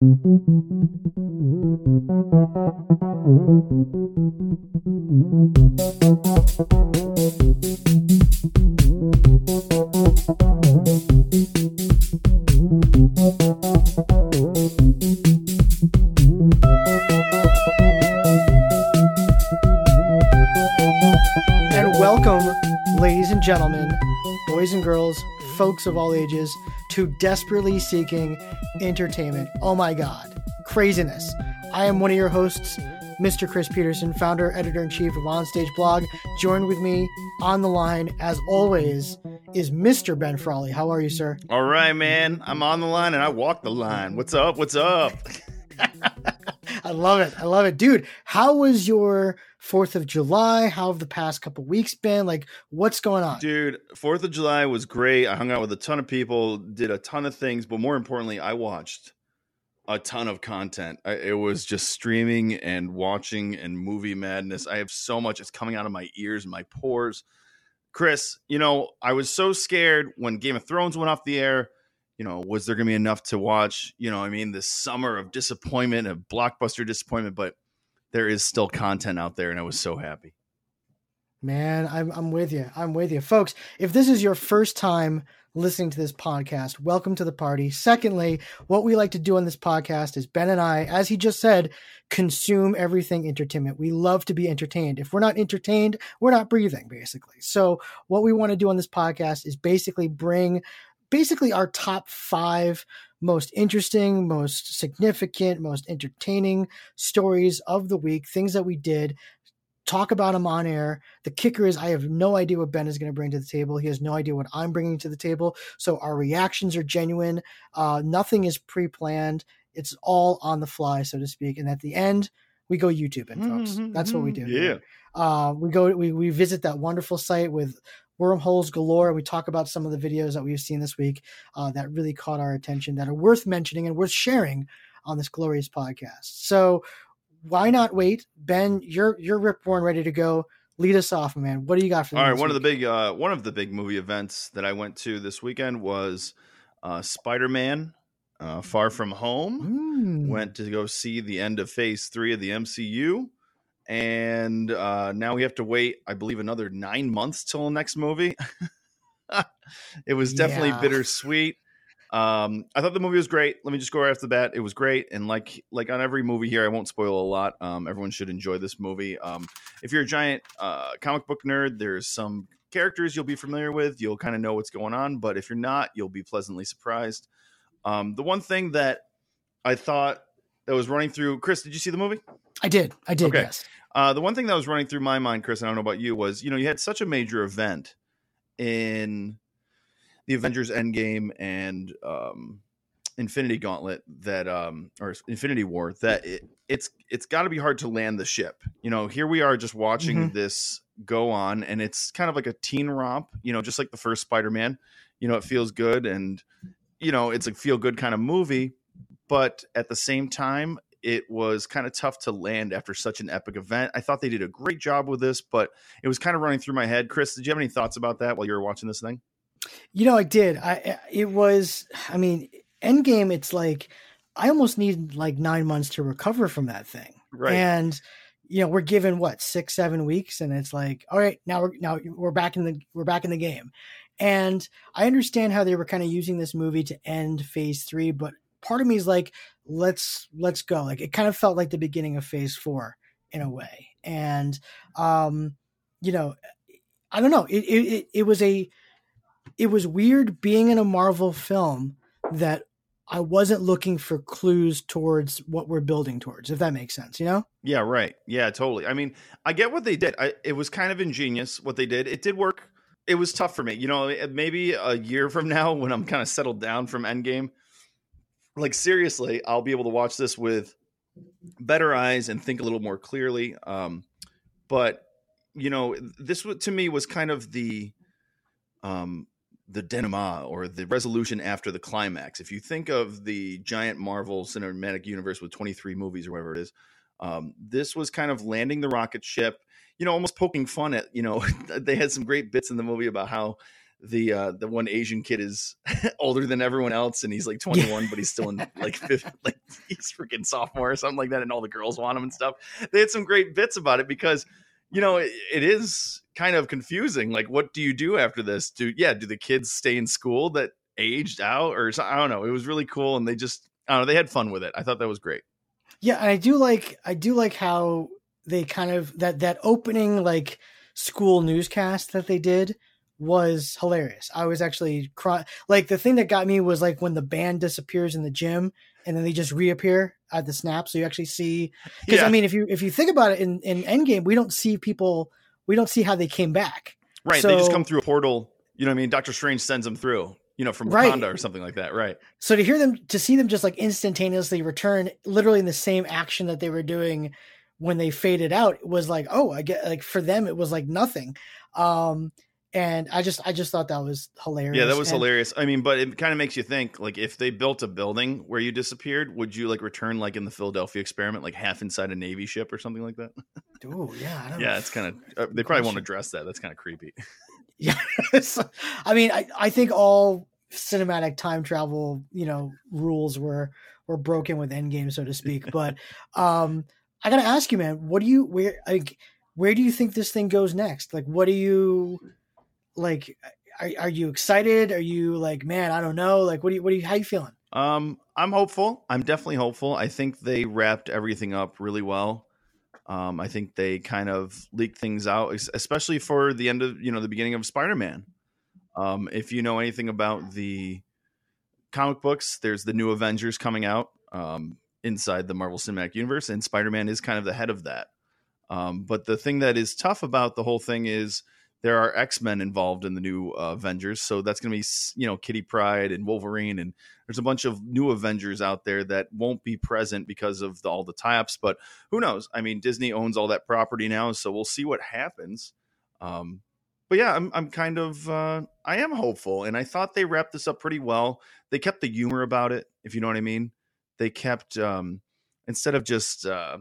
And welcome, ladies and gentlemen, boys and girls, folks of all ages, to Desperately Seeking Entertainment. Oh my God, craziness. I am one of your hosts, Mr. Chris Peterson, founder, editor in chief of Onstage Blog. Joined with me on the line, as always, is Mr. Ben Frawley. How are you, sir? All right, man. I'm on the line and I walk the line. What's up? What's up? I love it. I love it. Dude, how was your 4th of July? How have the past couple weeks been? Like, what's going on? Dude, 4th of July was great. I hung out with a ton of people, did a ton of things, but more importantly, I watched a ton of content. I, it was just streaming and watching and movie madness. I have so much. It's coming out of my ears my pores. Chris, you know, I was so scared when Game of Thrones went off the air. You know, was there going to be enough to watch? You know, I mean, this summer of disappointment, of blockbuster disappointment, but there is still content out there, and I was so happy. Man, I'm I'm with you. I'm with you. Folks, if this is your first time listening to this podcast, welcome to the party. Secondly, what we like to do on this podcast is Ben and I, as he just said, consume everything entertainment. We love to be entertained. If we're not entertained, we're not breathing, basically. So, what we want to do on this podcast is basically bring basically our top five most interesting, most significant, most entertaining stories of the week, things that we did, talk about them on air. The kicker is I have no idea what Ben is going to bring to the table. He has no idea what I'm bringing to the table. So our reactions are genuine. Uh, nothing is pre-planned. It's all on the fly, so to speak. And at the end, we go YouTube and folks. Mhm, That's what we do. Yeah. Uh, we go we we visit that wonderful site with wormholes galore. We talk about some of the videos that we've seen this week uh, that really caught our attention that are worth mentioning and worth sharing on this glorious podcast. So why not wait? Ben you're you're rip born ready to go. Lead us off man. What do you got for All right, one of the big uh, one of the big movie events that I went to this weekend was uh, Spider Man uh, Far From Home. Mm. Went to go see the end of Phase Three of the MCU, and uh, now we have to wait, I believe, another nine months till the next movie. it was definitely Yeah. bittersweet. Um, I thought the movie was great. Let me just go right off the bat. It was great, and like like on every movie here, I won't spoil a lot. Um, everyone should enjoy this movie. Um, if you're a giant uh, comic book nerd, there's some characters you'll be familiar with. You'll kind of know what's going on, but if you're not, you'll be pleasantly surprised. Um, the one thing that I thought that was running through Chris, did you see the movie? i did i did Okay. yes Uh, the one thing that was running through my mind, Chris, and I don't know about you, was you know you had such a major event in the Avengers Endgame and um, Infinity Gauntlet that um, or Infinity War that it, it's it's got to be hard to land the ship. You know, here we are just watching this go on, and it's kind of like a teen romp. You know, just like the first Spider Man. You know, it feels good, and you know it's a feel good kind of movie, but at the same time, it was kind of tough to land after such an epic event. I thought they did a great job with this, but it was kind of running through my head. Chris, did you have any thoughts about that while you were watching this thing? You know, I did. I eh, it was. I mean, Endgame. It's like I almost need like nine months to recover from that thing. Right. And you know, we're given what six, seven weeks, and it's like, all right, now we're now we're back in the we're back in the game. And I understand how they were kind of using this movie to end Phase Three, but part of me is like, let's let's go. Like it kind of felt like the beginning of Phase Four in a way. And um, you know, I don't know. It it it, was a it was weird being in a Marvel film that I wasn't looking for clues towards what we're building towards, if that makes sense, you know? Yeah, right. Yeah, totally. I mean, I get what they did. I, it was kind of ingenious what they did. It did work. It was tough for me. You know, maybe a year from now when I'm kind of settled down from Endgame, like seriously, I'll be able to watch this with better eyes and think a little more clearly. Um, but you know, this to me was kind of the um the denouement or the resolution after the climax. If you think of the giant Marvel cinematic universe with 23 movies or whatever it is, um, this was kind of landing the rocket ship, you know, almost poking fun at, you know, they had some great bits in the movie about how the uh the one Asian kid is older than everyone else and he's like 21 but he's still in like fifth like he's freaking sophomore or something like that and all the girls want him and stuff. They had some great bits about it because you know it, it is kind of confusing like what do you do after this? Do yeah, do the kids stay in school that aged out or so, I don't know. It was really cool and they just I don't know, they had fun with it. I thought that was great. Yeah, and I do like I do like how they kind of that that opening like school newscast that they did was hilarious. I was actually cry- like the thing that got me was like when the band disappears in the gym and then they just reappear at the snap. So you actually see because Yeah. I mean if you if you think about it in in Endgame we don't see people we don't see how they came back. Right. they just come through a portal. You know what I mean? Doctor Strange sends them through, you know, from Right. Wakanda or something like that. Right. So to hear them to see them just like instantaneously return literally in the same action that they were doing when they faded out was like oh I get like for them it was like nothing. Um and I just I just thought that was hilarious. Yeah, that was And- hilarious. I mean, but it kind of makes you think like if they built a building where you disappeared, would you like return like in the Philadelphia experiment, like half inside a Navy ship or something like that? Ooh, yeah, I don't Yeah, know. it's kind of, uh, they probably won't address that. That's kind of creepy. Yeah, I mean, I, I think all cinematic time travel, you know, rules were were broken with Endgame, so to speak. But um, I gotta ask you, man, what do you where like where do you think this thing goes next? Like, what do you like? Are, are you excited? Are you like, man, I don't know. Like, what do you what do you how you feeling? Um, I'm hopeful. I'm definitely hopeful. I think they wrapped everything up really well. Um, I think they kind of leaked things out, especially for the end of you know the beginning of Spider-Man. Um, if you know anything about the comic books, there's the new Avengers coming out um, inside the Marvel Cinematic Universe, and Spider-Man is kind of the head of that. Um, but the thing that is tough about the whole thing is there are X Men involved in the new uh, Avengers, so that's going to be you know Kitty Pryde and Wolverine, and there's a bunch of new Avengers out there that won't be present because of the, all the tie-ups. But who knows? I mean, Disney owns all that property now, so we'll see what happens. Um, but yeah, I'm I'm kind of uh, I am hopeful, and I thought they wrapped this up pretty well. They kept the humor about it, if you know what I mean. They kept um, instead of just uh,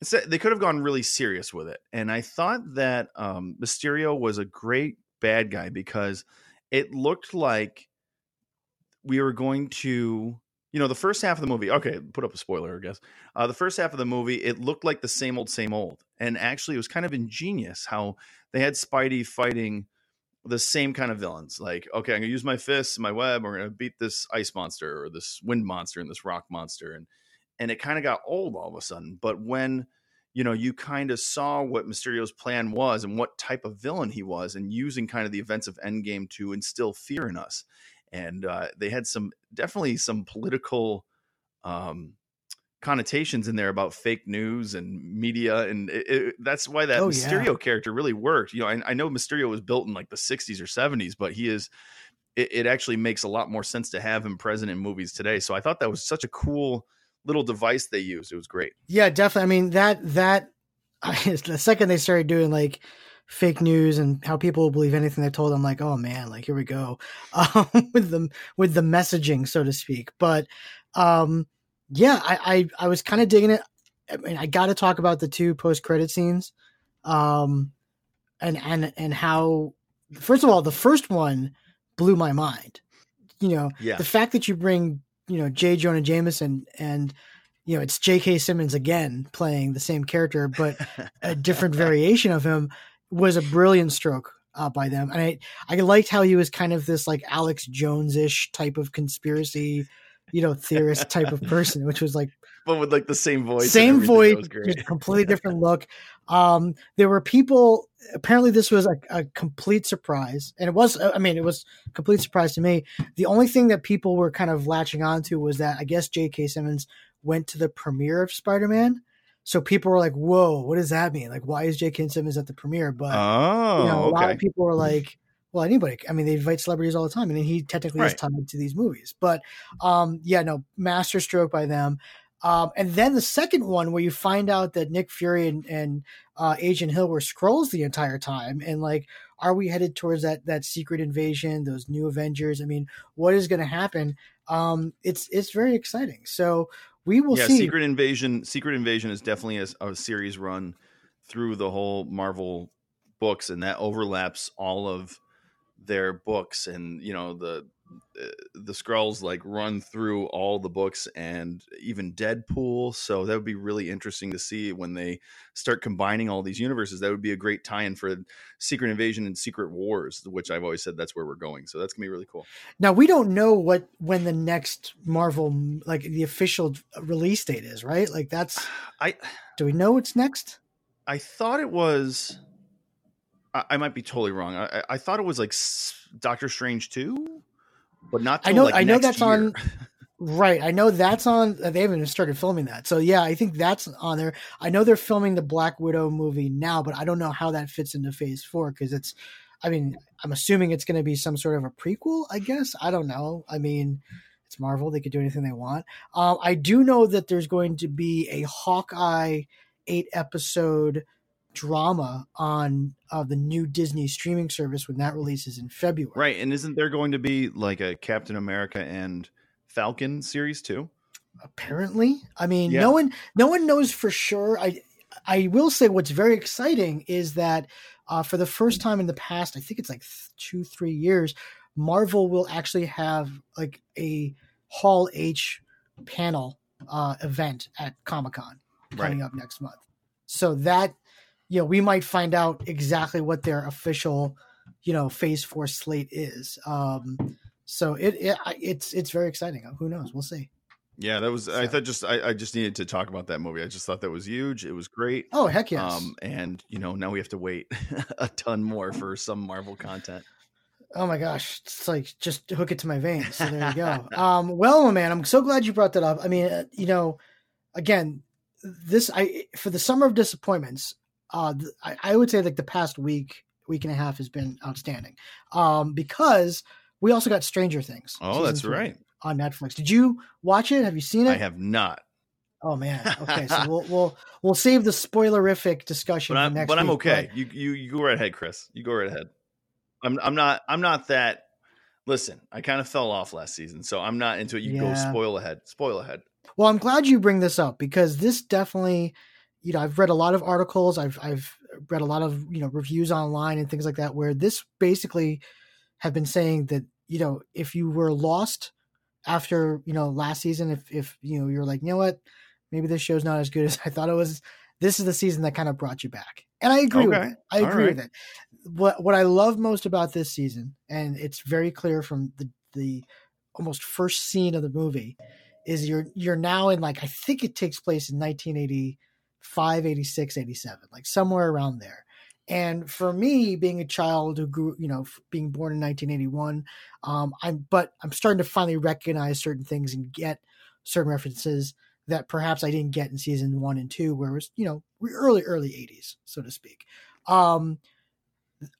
instead they could have gone really serious with it, and I thought that um, Mysterio was a great bad guy because it looked like we were going to you know the first half of the movie okay put up a spoiler i guess uh, the first half of the movie it looked like the same old same old and actually it was kind of ingenious how they had spidey fighting the same kind of villains like okay i'm gonna use my fists my web we're gonna beat this ice monster or this wind monster and this rock monster and and it kind of got old all of a sudden but when you know you kind of saw what mysterio's plan was and what type of villain he was and using kind of the events of endgame to instill fear in us and uh, they had some definitely some political um, connotations in there about fake news and media, and it, it, that's why that Oh, yeah. Mysterio character really worked. You know, I, I know Mysterio was built in like the '60s or '70s, but he is. It, it actually makes a lot more sense to have him present in movies today. So I thought that was such a cool little device they used. It was great. Yeah, definitely. I mean that that the second they started doing like fake news and how people will believe anything they told, I'm like, oh man, like here we go um, with the with the messaging, so to speak. But um, yeah, I I, I was kind of digging it. I mean, I got to talk about the two post credit scenes, um, and and and how first of all, the first one blew my mind. You know, Yeah. the fact that you bring you know J. Jonah Jameson and you know it's J.K. Simmons again playing the same character, but a different variation of him was a brilliant stroke uh, by them. And I I liked how he was kind of this like Alex Jones ish type of conspiracy, you know, theorist type of person, which was like but with like the same voice, same voice, completely different look. Um, there were people. Apparently, this was a, a complete surprise, and it was. I mean, it was a complete surprise to me. The only thing that people were kind of latching onto was that I guess J.K. Simmons went to the premiere of Spider Man, so people were like, "Whoa, what does that mean? Like, why is J.K. Simmons at the premiere?" But oh, you know, a lot of people were like, well, anybody. I mean, they invite celebrities all the time, and then he technically is Right. tied to these movies. But um, yeah, no, masterstroke by them. Um, and then the second one where you find out that Nick Fury and, and uh, Agent Hill were Skrulls the entire time, and like, are we headed towards that that secret invasion, those new Avengers? I mean, what is going to happen? Um, it's it's very exciting. So we will yeah, see. Secret Invasion. Secret Invasion is definitely a, a series run through the whole Marvel books, and that overlaps all of their books and you know the the Skrulls like run through all the books and even Deadpool. So that would be really interesting to see when they start combining all these universes. That would be a great tie-in for Secret Invasion and Secret Wars, which I've always said that's where we're going. So that's gonna be really cool. Now we don't know what when the next Marvel like the official release date is, right? Like that's I do we know what's next? I thought it was. I, I might be totally wrong. I, I thought it was like Doctor Strange two but not. I know. Like I know that's year. on. Right, I know that's on. They haven't even started filming that, so yeah, I think that's on there. I know they're filming the Black Widow movie now, but I don't know how that fits into Phase Four because it's. I mean, I'm assuming it's going to be some sort of a prequel. I guess I don't know. I mean, it's Marvel; they could do anything they want. Um, I do know that there's going to be a Hawkeye eight episode drama on uh, the new Disney streaming service when that releases in February. Right, and isn't there going to be like a Captain America and Falcon series too? Apparently, I mean, yeah. no one, no one knows for sure. I, I will say what's very exciting is that uh, for the first time in the past, I think it's like two, three years, Marvel will actually have like a Hall H panel uh, event at Comic Con coming right. up next month. So that you know, we might find out exactly what their official, you know, phase four slate is. Um, so it, it it's it's very exciting. Who knows? We'll see. Yeah, that was. So. I thought just I, I just needed to talk about that movie. I just thought that was huge. It was great. Oh heck yes. Um, and you know now we have to wait a ton more for some Marvel content. Oh my gosh, it's like just hook it to my veins. So there you go. um, well, man, I'm so glad you brought that up. I mean, uh, you know, again, this I for the summer of disappointments uh, I, I, would say like the past week, week and a half has been outstanding. Um, because we also got Stranger Things. Oh, that's right. On Netflix. Did you watch it? Have you seen it? I have not. Oh man. Okay, so we'll we'll we'll save the spoilerific discussion but I'm, next But I'm okay. But... You you you go right ahead, Chris. You go right ahead. I'm I'm not I'm not that. Listen, I kind of fell off last season, so I'm not into it. You yeah. go spoil ahead. Spoil ahead. Well, I'm glad you bring this up because this definitely you know, I've read a lot of articles, I've I've read a lot of you know reviews online and things like that, where this basically have been saying that you know if you were lost after you know last season, if if you know you're like you know what, maybe this show's not as good as I thought it was. This is the season that kind of brought you back, and I agree okay. with it. I agree right. with it. What what I love most about this season, and it's very clear from the the almost first scene of the movie, is you're you're now in like I think it takes place in 1980 586, 87, like somewhere around there. And for me, being a child who grew, you know, being born in 1981, um, I'm, but I'm starting to finally recognize certain things and get certain references that perhaps I didn't get in season one and two, where it was, you know, early, early 80s, so to speak. Um,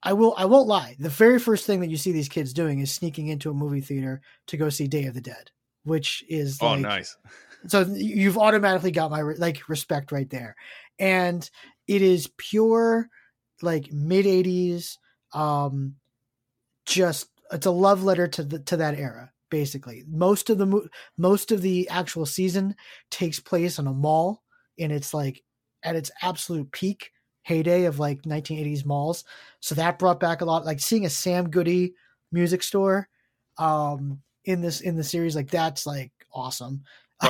I will, I won't lie. The very first thing that you see these kids doing is sneaking into a movie theater to go see Day of the Dead, which is oh, like, nice so you've automatically got my like respect right there. And it is pure like mid 80s um just it's a love letter to the to that era basically. Most of the most of the actual season takes place on a mall and it's like at its absolute peak heyday of like 1980s malls. So that brought back a lot like seeing a sam goody music store um in this in the series like that's like awesome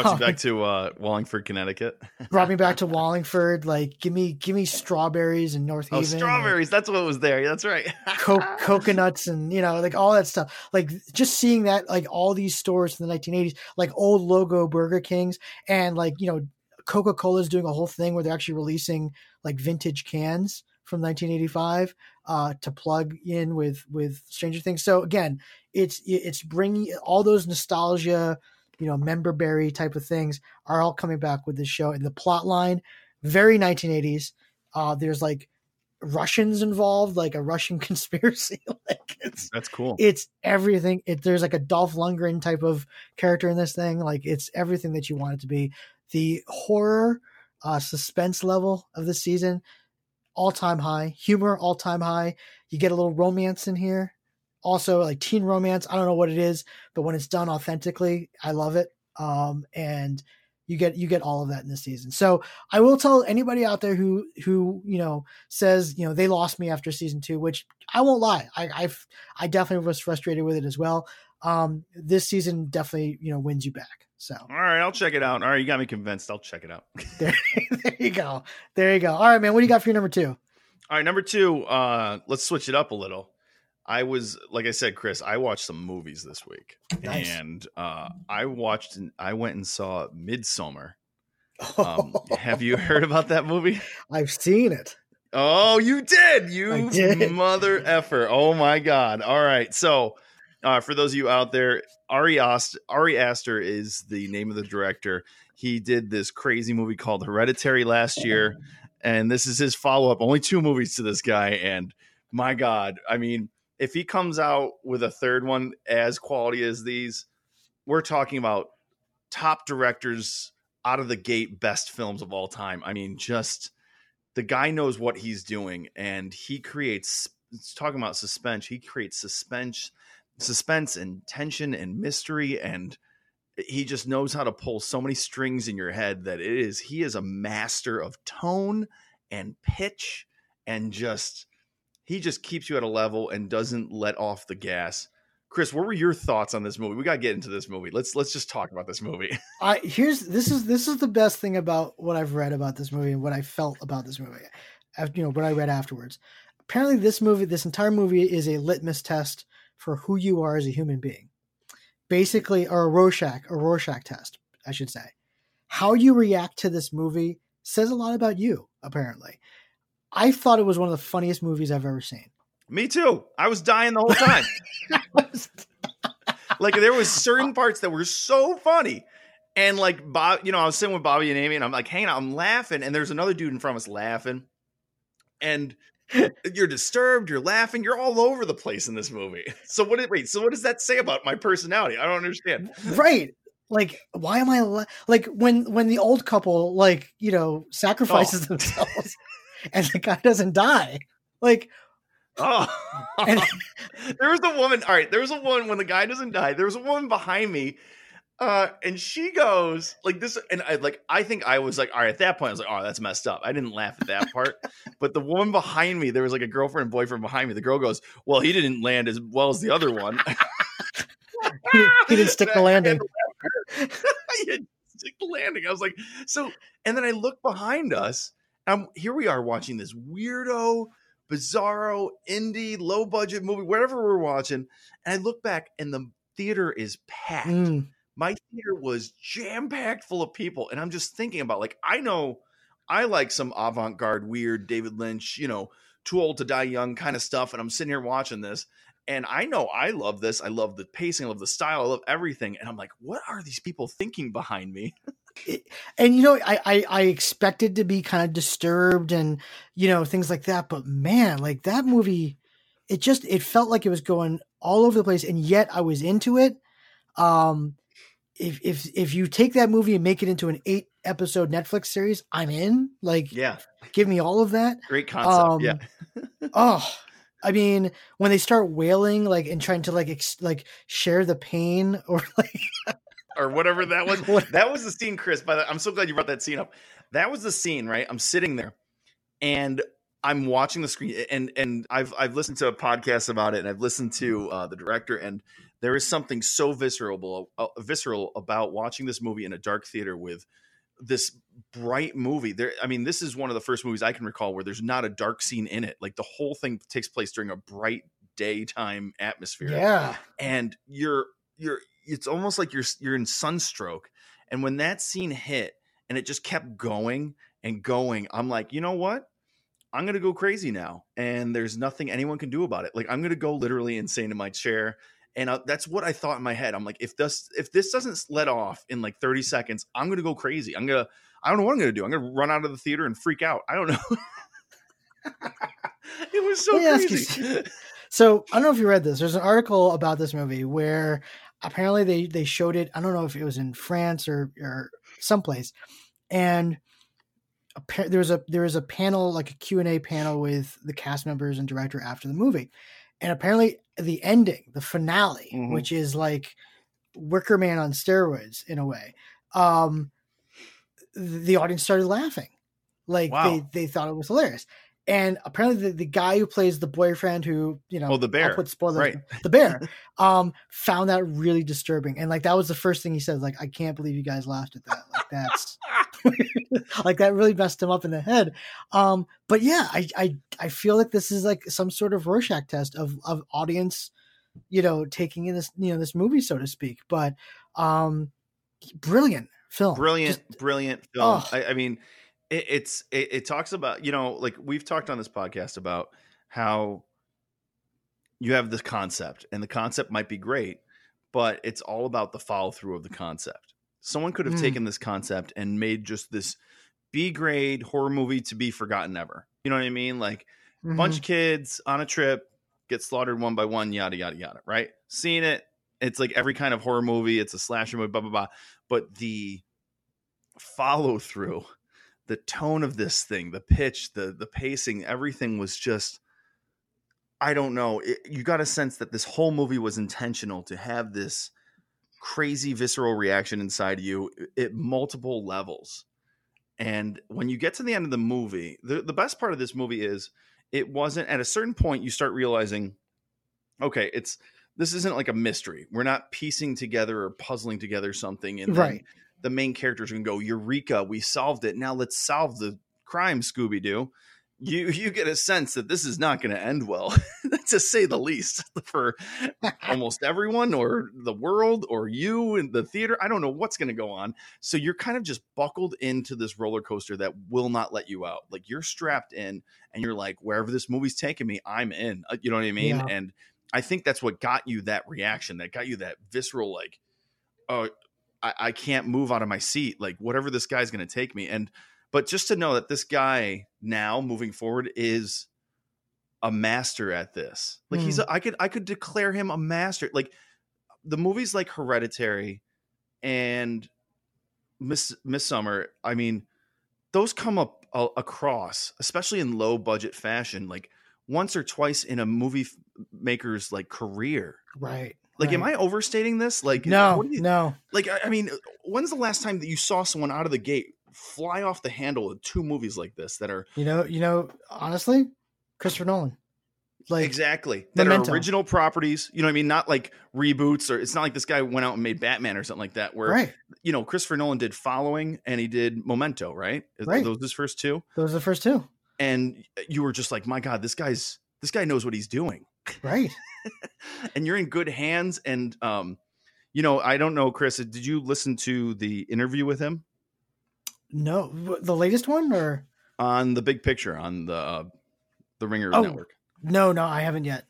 Brought you back to uh, Wallingford, Connecticut. brought me back to Wallingford. Like, give me, give me strawberries and North oh, Haven. Oh, strawberries! that's what was there. That's right. co- coconuts and you know, like all that stuff. Like just seeing that, like all these stores in the 1980s, like old logo Burger Kings, and like you know, Coca Cola is doing a whole thing where they're actually releasing like vintage cans from 1985 uh, to plug in with with Stranger Things. So again, it's it's bringing all those nostalgia you know, member berry type of things are all coming back with this show. And the plot line, very 1980s. Uh, there's like Russians involved, like a Russian conspiracy. like it's that's cool. It's everything. It, there's like a Dolph Lundgren type of character in this thing. Like it's everything that you want it to be. The horror, uh, suspense level of the season, all time high. Humor, all time high. You get a little romance in here also like teen romance. I don't know what it is, but when it's done authentically, I love it. Um, and You get you get all of that in this season. So I will tell anybody out there who who you know says you know they lost me after season two, which I won't lie, I I've, I definitely was frustrated with it as well. Um, this season definitely you know wins you back. So all right, I'll check it out. All right, you got me convinced. I'll check it out. there, there you go, there you go. All right, man, what do you got for your number two? All right, number two. Uh, let's switch it up a little. I was like I said, Chris. I watched some movies this week, Nice. and uh, I watched. I went and saw Midsummer. Um, have you heard about that movie? I've seen it. Oh, you did, you did. mother effer! Oh my god! All right, so uh, for those of you out there, Ari Aster, Ari Aster is the name of the director. He did this crazy movie called Hereditary last year, and this is his follow up. Only two movies to this guy, and my god, I mean, if he comes out with a third one as quality as these, we're talking about top directors out of the gate, best films of all time. I mean, just the guy knows what he's doing and he creates talking about suspense he creates suspense suspense and tension and mystery and he just knows how to pull so many strings in your head that it is he is a master of tone and pitch and just he just keeps you at a level and doesn't let off the gas chris what were your thoughts on this movie we got to get into this movie let's let's just talk about this movie I here's this is this is the best thing about what I've read about this movie and what I felt about this movie. After, you know what I read afterwards. Apparently, this movie, this entire movie, is a litmus test for who you are as a human being. Basically, or a Rorschach, a Rorschach test, I should say. How you react to this movie says a lot about you. Apparently, I thought it was one of the funniest movies I've ever seen. me too. I was dying the whole time. Like there was certain parts that were so funny. And like bob you know i was sitting with bobby and amy and i'm like hanging out i'm laughing. And there's another dude in front of us laughing. And you're disturbed you're laughing you're all over the place in this movie. So what did wait so what does that say about my personality? I don't understand. Right. Like why am i la- like when when the old couple like you know oh. sacrifices themselves and the guy doesn't die. Like oh. And- there was a woman all right there was a woman when the guy doesn't die there was a woman behind me uh and she goes like this and i like i think i was like all right at that point i was like oh that's messed up. I didn't laugh at that part but the woman behind me there was like a girlfriend and boyfriend behind me the girl goes well he didn't land as well as the other one. He, he didn't stick the landing. He didn't stick the landing. I was like so and then i look behind us um here we are watching this weirdo bizarro indie low budget movie whatever we're watching and i look back and the theater is packed Mm, my theater was jam packed full of people. And I'm just thinking about like, I know I like some avant garde, weird David Lynch, you know, too old to die young kind of stuff. And I'm sitting here watching this. And I know I love this. I love the pacing, I love the style, I love everything. And I'm like, what are these people thinking behind me? and you know I, I i expected to be kind of disturbed and you know things like that but man like that movie it just it felt like it was going all over the place and yet i was into it um if if if you take that movie and make it into an eight episode netflix series i'm in like Yeah. give me all of that Great concept. Um, yeah. oh i mean when they start wailing like and trying to like ex- like share the pain or like Or whatever that was. that was the scene, Chris. By the I'm so glad you brought that scene up. That was the scene, right? I'm sitting there and I'm watching the screen and and I've I've listened to a podcast about it and I've listened to uh, the director and there is something so visceral uh, visceral about watching this movie in a dark theater with this bright movie there i mean this is one of the first movies i can recall where there's not a dark scene in it like the whole thing takes place during a bright daytime atmosphere yeah and you're you're it's almost like you're you're in sunstroke and when that scene hit and it just kept going and going i'm like you know what? I'm gonna go crazy now and there's nothing anyone can do about it. Like i'm gonna go literally insane in my chair and uh, that's what i thought in my head. I'm like if this if this doesn't let off in like 30 seconds i'm gonna go crazy. I'm gonna i don't know what i'm gonna do. I'm gonna run out of the theater and freak out. I don't know. It was so ask you crazy. So I don't know if you read this. There's an article about this movie where apparently they they showed it. I don't know if it was in France or or someplace, and there was a there was a panel like a Q and A panel with the cast members and director after the movie, and apparently the ending, the finale, Mhm. which is like Wicker Man on steroids in a way. Um, the audience started laughing. Like Wow. they, they thought it was hilarious. And apparently the, the guy who plays the boyfriend who, you know, Oh, the bear. I'll put spoilers, Right. the bear, um, found that really disturbing. And like that was the first thing he said, like, I can't believe you guys laughed at that. Like that's like that really messed him up in the head. Um, but yeah, I, I I feel like this is like some sort of Rorschach test of of audience, you know, taking in this you know this movie so to speak. But um, brilliant film, brilliant Just- brilliant film Oh. I, I mean it, it's it, it talks about you know like we've talked on this podcast about how you have this concept and the concept might be great but it's all about the follow through of the concept someone could have Mm. taken this concept and made just this b grade horror movie to be forgotten ever you know what i mean like Mhm. bunch of kids on a trip get slaughtered one by one, yada yada yada. Right? Seeing it, it's like every kind of horror movie. It's a slasher movie, blah blah blah. But the follow through, the tone of this thing, the pitch, the the pacing, everything was just. I don't know. It, you got a sense that this whole movie was intentional to have this crazy visceral reaction inside you at multiple levels. And when you get to the end of the movie, the, the best part of this movie is it wasn't at a certain point you start realizing, okay, it's this isn't like a mystery. We're not piecing together or puzzling together something and right. The main characters can go, Eureka, we solved it. Now let's solve the crime, Scooby Doo. You you get a sense that this is not going to end well, to say the least, for almost everyone or the world or you in the theater. I don't know what's going to go on. So you're kind of just buckled into this roller coaster that will not let you out. Like you're strapped in and you're like, wherever this movie's taking me, I'm in. Uh, You know what I mean? Yeah. And I think that's what got you that reaction, that got you that visceral, like, oh, I, I can't move out of my seat. Like whatever this guy's going to take me. And but just to know that this guy now moving forward is a master at this. Like he's hmm. a, I could I could declare him a master. Like the movies like Hereditary and Miss Miss Summer, I mean, those come up a, across, especially in low budget fashion, like once or twice in a movie f- maker's like career. Right. Like, am. I overstating this? Like, No, you- no. like I, I mean, when's the last time that you saw someone out of the gate fly off the handle in two movies like this that are You know, you know, honestly, Christopher Nolan. Like exactly that Memento. are original properties? You know what I mean? Not like reboots or it's not like this guy went out and made Batman or something like that. Where right. you know Christopher Nolan did Following and he did Memento, right? Right. Those his first two, Those are the first two. and uh, you were just like, my God, this guy's this guy knows what he's doing. Right. and you're in good hands. And um, you know, I don't know, Chris. Did you listen to the interview with him No, the latest one or on the Big Picture on the uh, the Ringer Oh. Network? no, no, I haven't yet.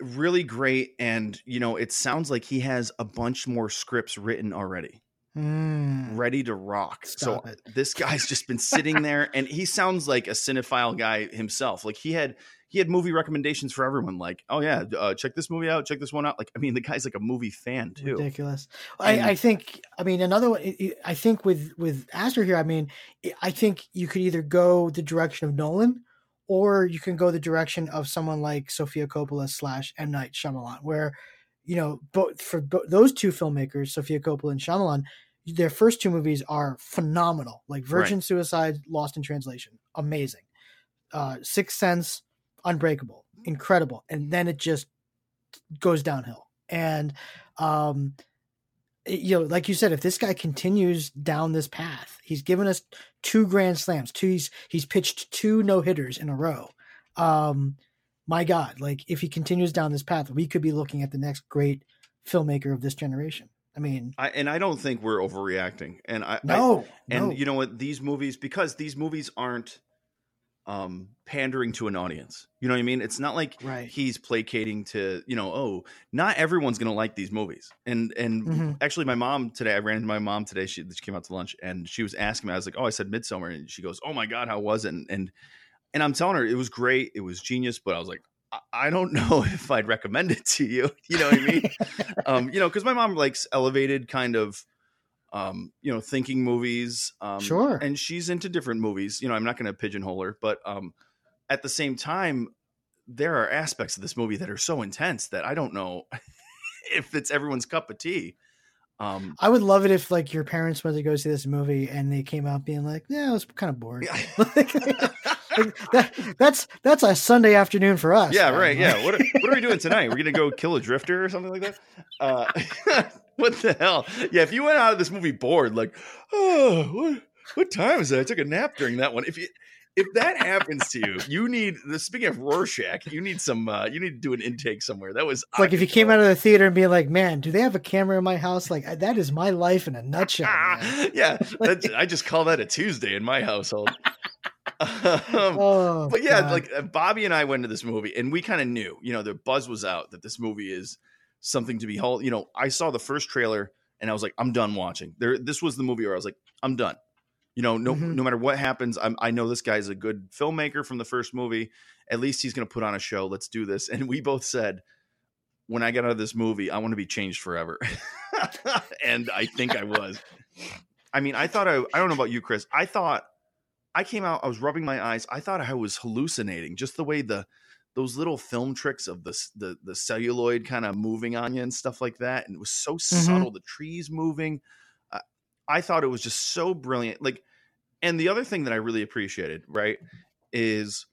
Really great, and you know, it sounds like he has a bunch more scripts written already, Mm. ready to rock. Stop so it. this guy's just been sitting there, and he sounds like a cinephile guy himself. Like he had he had movie recommendations for everyone. Like, oh yeah, uh, check this movie out, check this one out. Like, I mean, the guy's like a movie fan too. ridiculous. And- I, I think. I mean, another one. I- think with with Aster here. I mean, I think you could either go the direction of Nolan, or you can go the direction of someone like Sofia Coppola slash M Night Shyamalan, where you know, both for bo- those two filmmakers, Sofia Coppola and Shyamalan, their first two movies are phenomenal. Like Virgin Suicide, Lost in Translation, amazing. Uh, Sixth Sense, Unbreakable, incredible, and then it just goes downhill. And um, you know, like you said, if this guy continues down this path, he's given us two grand slams, two he's he's pitched two no hitters in a row. Um, my God, like if he continues down this path, we could be looking at the next great filmmaker of this generation. I mean, I, and I don't think we're overreacting. And I, I no, and no. you know what these movies because these movies aren't um pandering to an audience you know what i mean it's not like Right. he's placating to you know oh not everyone's gonna like these movies and and Mhm. actually my mom today i ran into my mom today she, she came out to lunch and she was asking me i was like oh i said midsummer and she goes oh my god how was it and and, and i'm telling her it was great it was genius but i was like I- don't know if I'd recommend it to you. You know what I mean? um, you know, because my mom likes elevated kind of um, you know, thinking movies. Um Sure. and she's into different movies. You know, I'm not gonna pigeonhole her, but um at the same time, there are aspects of this movie that are so intense that I don't know if it's everyone's cup of tea. Um, I would love it if like your parents went to go see this movie and they came out being like, "Yeah, it was kind of boring." Like, that, that's that's a Sunday afternoon for us. yeah, man. right. Yeah. What are, what are we doing tonight? We're gonna go kill a drifter or something like that. Uh, what the hell? Yeah. If you went out of this movie bored, like, oh, what what time is it? I took a nap during that one. If you if that happens to you, you need. Speaking of Rorschach, you need some. Uh, you need to do an intake somewhere. That was like if you came out of the theater and be like, "Man, do they have a camera in my house?" Like that is my life in a nutshell. yeah, that's, I just call that a Tuesday in my household. Um, oh, but yeah, God. like uh, Bobby and I went to this movie, and we kind of knew, you know, the buzz was out that this movie is something to behold. You know, I saw the first trailer, and I was like, I'm done watching. There, this was the movie where I was like, I'm done. You know, no, Mhm. no matter what happens, I'm, I know this guy's a good filmmaker from the first movie. At least he's going to put on a show. Let's do this. And we both said, when I get out of this movie, I want to be changed forever. and I think I was. I mean, I thought I, I don't know about you, Chris. I thought I came out, I was rubbing my eyes. I thought I was hallucinating just the way the, those little film tricks of the, the, the celluloid kind of moving on you and stuff like that. And it was so subtle, the trees moving. Uh, I thought it was just so brilliant. Like, and the other thing that I really appreciated, right, is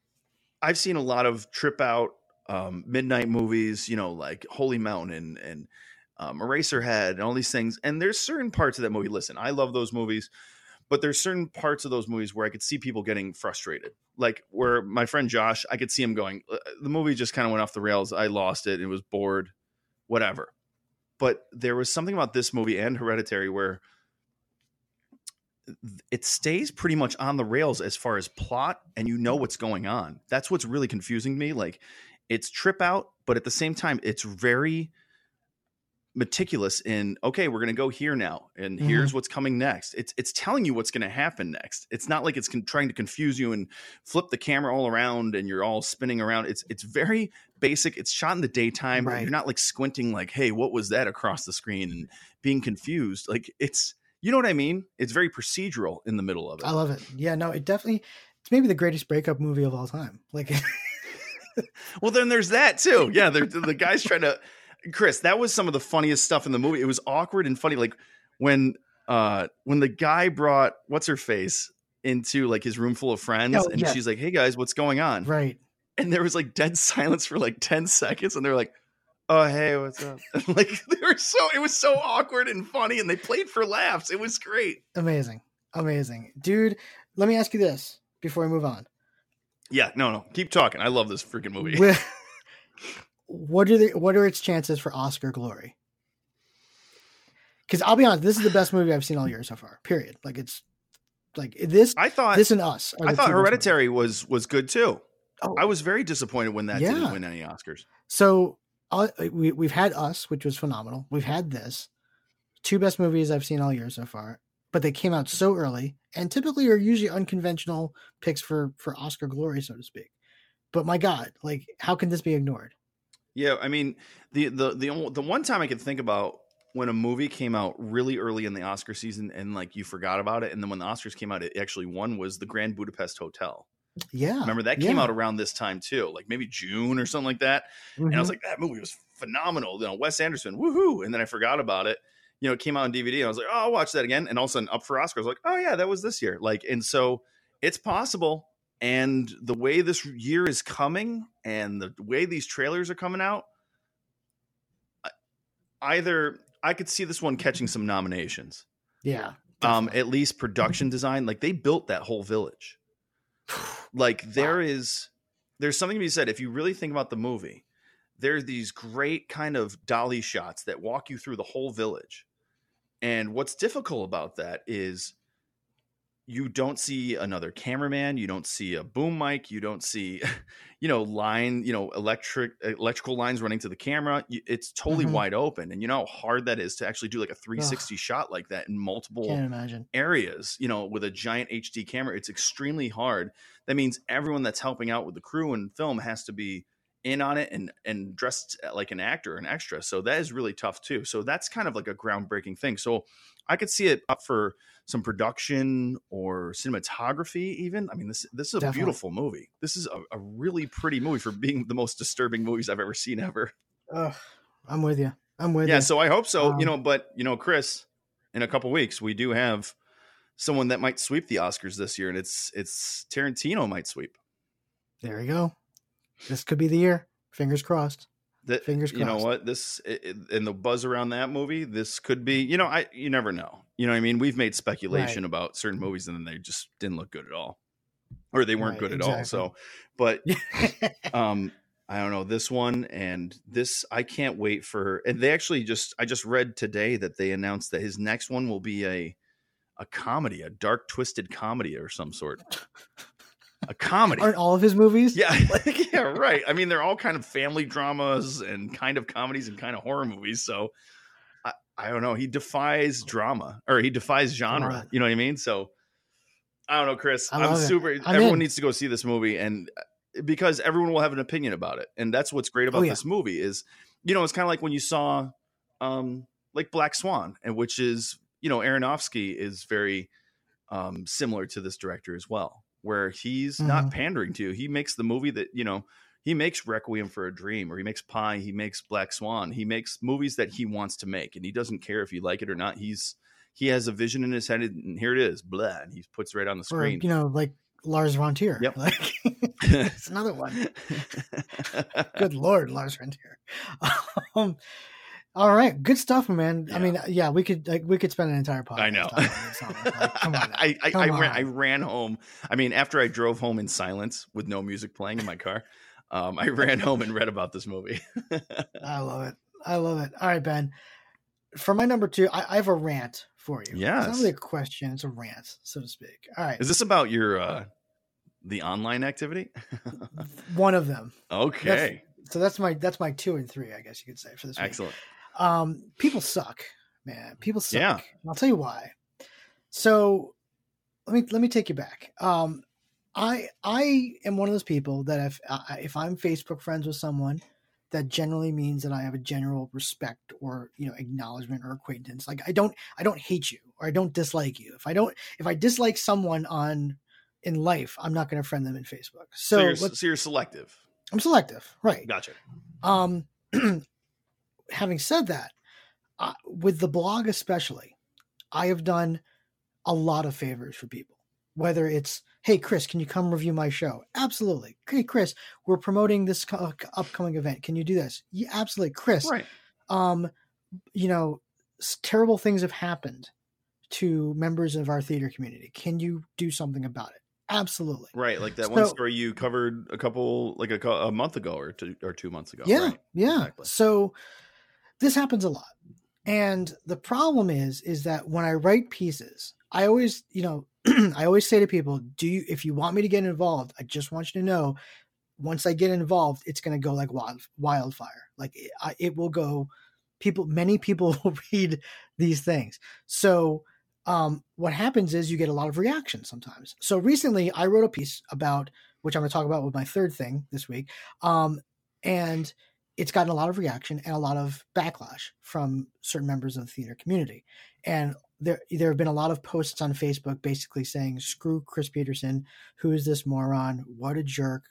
I've seen a lot of trip out um, midnight movies, you know, like Holy Mountain and, and um, Eraserhead and all these things. And there's certain parts of that movie. Listen, I love those movies, but there's certain parts of those movies where I could see people getting frustrated. Like where my friend Josh, I could see him going, "Uh, the movie just kind of went off the rails. I lost it. It was bored, whatever. But there was something about this movie and Hereditary where it stays pretty much on the rails as far as plot and you know what's going on. That's what's really confusing me. Like it's trip out, but at the same time, it's very meticulous in okay, we're gonna go here now, and Mhm. here's what's coming next. It's it's telling you what's gonna happen next. It's not like it's con- trying to confuse you and flip the camera all around and you're all spinning around. It's it's very basic. It's shot in the daytime. Right. You're not like squinting like, hey, what was that across the screen and being confused. Like it's you know what I mean? It's very procedural in the middle of it. I love it. Yeah, no, it definitely. It's maybe the greatest breakup movie of all time. Like, Well, then there's that too. Yeah, they're, the guy's trying to. Chris, that was some of the funniest stuff in the movie. It was awkward and funny, like when uh when the guy brought what's her face into like his room full of friends, Oh, and yeah. she's like, "Hey guys, what's going on?" right. And there was like dead silence for like ten seconds, and they're like, "Oh hey, what's up?" like they were so it was so awkward and funny, and they played for laughs. It was great. Amazing. Amazing. Dude, let me ask you this before we move on. Yeah, no, no, keep talking. I love this freaking movie. Wh- what are the what are its chances for Oscar glory? Because I'll be honest, this is the best movie I've seen all year so far. Period. Like it's like this I thought this and us. I thought movies. Hereditary was was good too. Oh, I was very disappointed when that Yeah. didn't win any Oscars. So uh, we we've had us, which was phenomenal. We've had this two best movies I've seen all year so far, but they came out so early, and typically are usually unconventional picks for for Oscar glory, so to speak. But my God, like, how can this be ignored? Yeah, I mean the the the the one time I could think about when a movie came out really early in the Oscar season and like you forgot about it, and then when the Oscars came out, it actually won was the Grand Budapest Hotel. Yeah, Remember that came yeah. out around this time too, like maybe June or something like that. And I was mm-hmm. like, that movie was phenomenal. You know, Wes Anderson, woohoo! And then I forgot about it. You know, it came out on DVD, and I was like, oh, I'll watch that again. And all of a sudden, up for Oscars, like, oh yeah, that was this year. Like, and so it's possible. And the way this year is coming, and the way these trailers are coming out, either I could see this one catching some nominations. yeah, Um, at least production design, like they built that whole village. Like there is, there's something to be said if you really think about the movie. There's these great kind of dolly shots that walk you through the whole village, and what's difficult about that is you don't see another cameraman, you don't see a boom mic, you don't see, you know, line, you know, electric electrical lines running to the camera. It's totally Mhm. wide open, and you know how hard that is to actually do like a 360 shot like that in multiple areas, you know, with a giant HD camera. It's extremely hard. That means everyone that's helping out with the crew and film has to be in on it and and dressed like an actor, an extra. So that is really tough too. So that's kind of like a groundbreaking thing. So I could see it up for some production or cinematography even. I mean this this is a Definitely. beautiful movie. This is a, a really pretty movie for being the most disturbing movies I've ever seen ever. Ugh, I'm with you. I'm with yeah, you. so I hope so. Um, you know, but you know, Chris, in a couple weeks we do have someone that might sweep the Oscars this year, and it's it's Tarantino might sweep. There you go. This could be the year. Fingers crossed. That Fingers crossed. you know what this it, and the buzz around that movie. This could be. You know, I you never know. You know, what I mean, we've made speculation about certain movies, and then they just didn't look good at all, or they weren't Right, good at all. So, but um i don't know this one and this i can't wait for and they actually just i just read today that they announced that his next one will be a a comedy a dark twisted comedy or some sort a comedy Aren't all of his movies? yeah yeah right i mean they're all kind of family dramas and kind of comedies and kind of horror movies so i, I don't know he defies drama or he defies genre Right. you know what i mean so i don't know chris I i'm it. super I'm everyone in. needs to go see this movie and uh, because everyone will have an opinion about it and that's what's great about Oh, yeah. this movie is you know it's kind of like when you saw um like black swan and which is you know aronofsky is very um similar to this director as well where he's not Mhm. pandering to he makes the movie that you know he makes requiem for a dream or he makes pi he makes black swan he makes movies that he wants to make and he doesn't care if you like it or not he's he has a vision in his head and here it is blah and he puts it right on the Or, screen you know, like Lars von Trier. Yep. Like it's another one. Good lord, Lars von Trier. Um, all right, good stuff, man. I mean, yeah, we could like we could spend an entire podcast. I know. talking about this song. Like, come on. I I, Come I, ran. I ran home. I mean, after I drove home in silence with no music playing in my car, um, I ran home and read about this movie. I love it. I love it. All right, Ben. For my number two, I, I have a rant for you. It's Yes. not really a question; it's a rant, so to speak. All right, Is this about your uh the online activity? one of them. okay, So that's my that's my two and three, I guess you could say for this. week. Um, people suck, man. People suck. Yeah. And I'll tell you why. So let me let me take you back. Um, I I am one of those people that if I, if I'm Facebook friends with someone, that generally means that I have a general respect or you know acknowledgement or acquaintance. Like I don't I don't hate you or I don't dislike you. If I don't if I dislike someone on in life, I'm not going to friend them in Facebook. So, So, you're, so you're selective. I'm selective, right? Gotcha. Um, having said that, uh, with the blog especially, I have done a lot of favors for people. Whether it's, hey Chris, can you come review my show? Absolutely. Hey Chris, we're promoting this co- upcoming event. Can you do this? Yeah, absolutely. Chris, Right. um, you know, terrible things have happened to members of our theater community. Can you do something about it? Absolutely. Right. Like that one story you covered a couple, like a, a month ago or two or two months ago. Yeah, Right. yeah. Exactly. So this happens a lot. And the problem is is that when I write pieces, I always, you know, I always say to people, do you if you want me to get involved, I just want you to know once I get involved, it's going to go like wild, wildfire. Like it, I, it will go people many people will read these things. So um, what happens is you get a lot of reaction sometimes. So recently I wrote a piece about which I'm going to talk about with my third thing this week. Um, and it's gotten a lot of reaction and a lot of backlash from certain members of the theater community. And there there have been a lot of posts on Facebook basically saying, "Screw Chris Peterson, who is this moron? What a jerk!"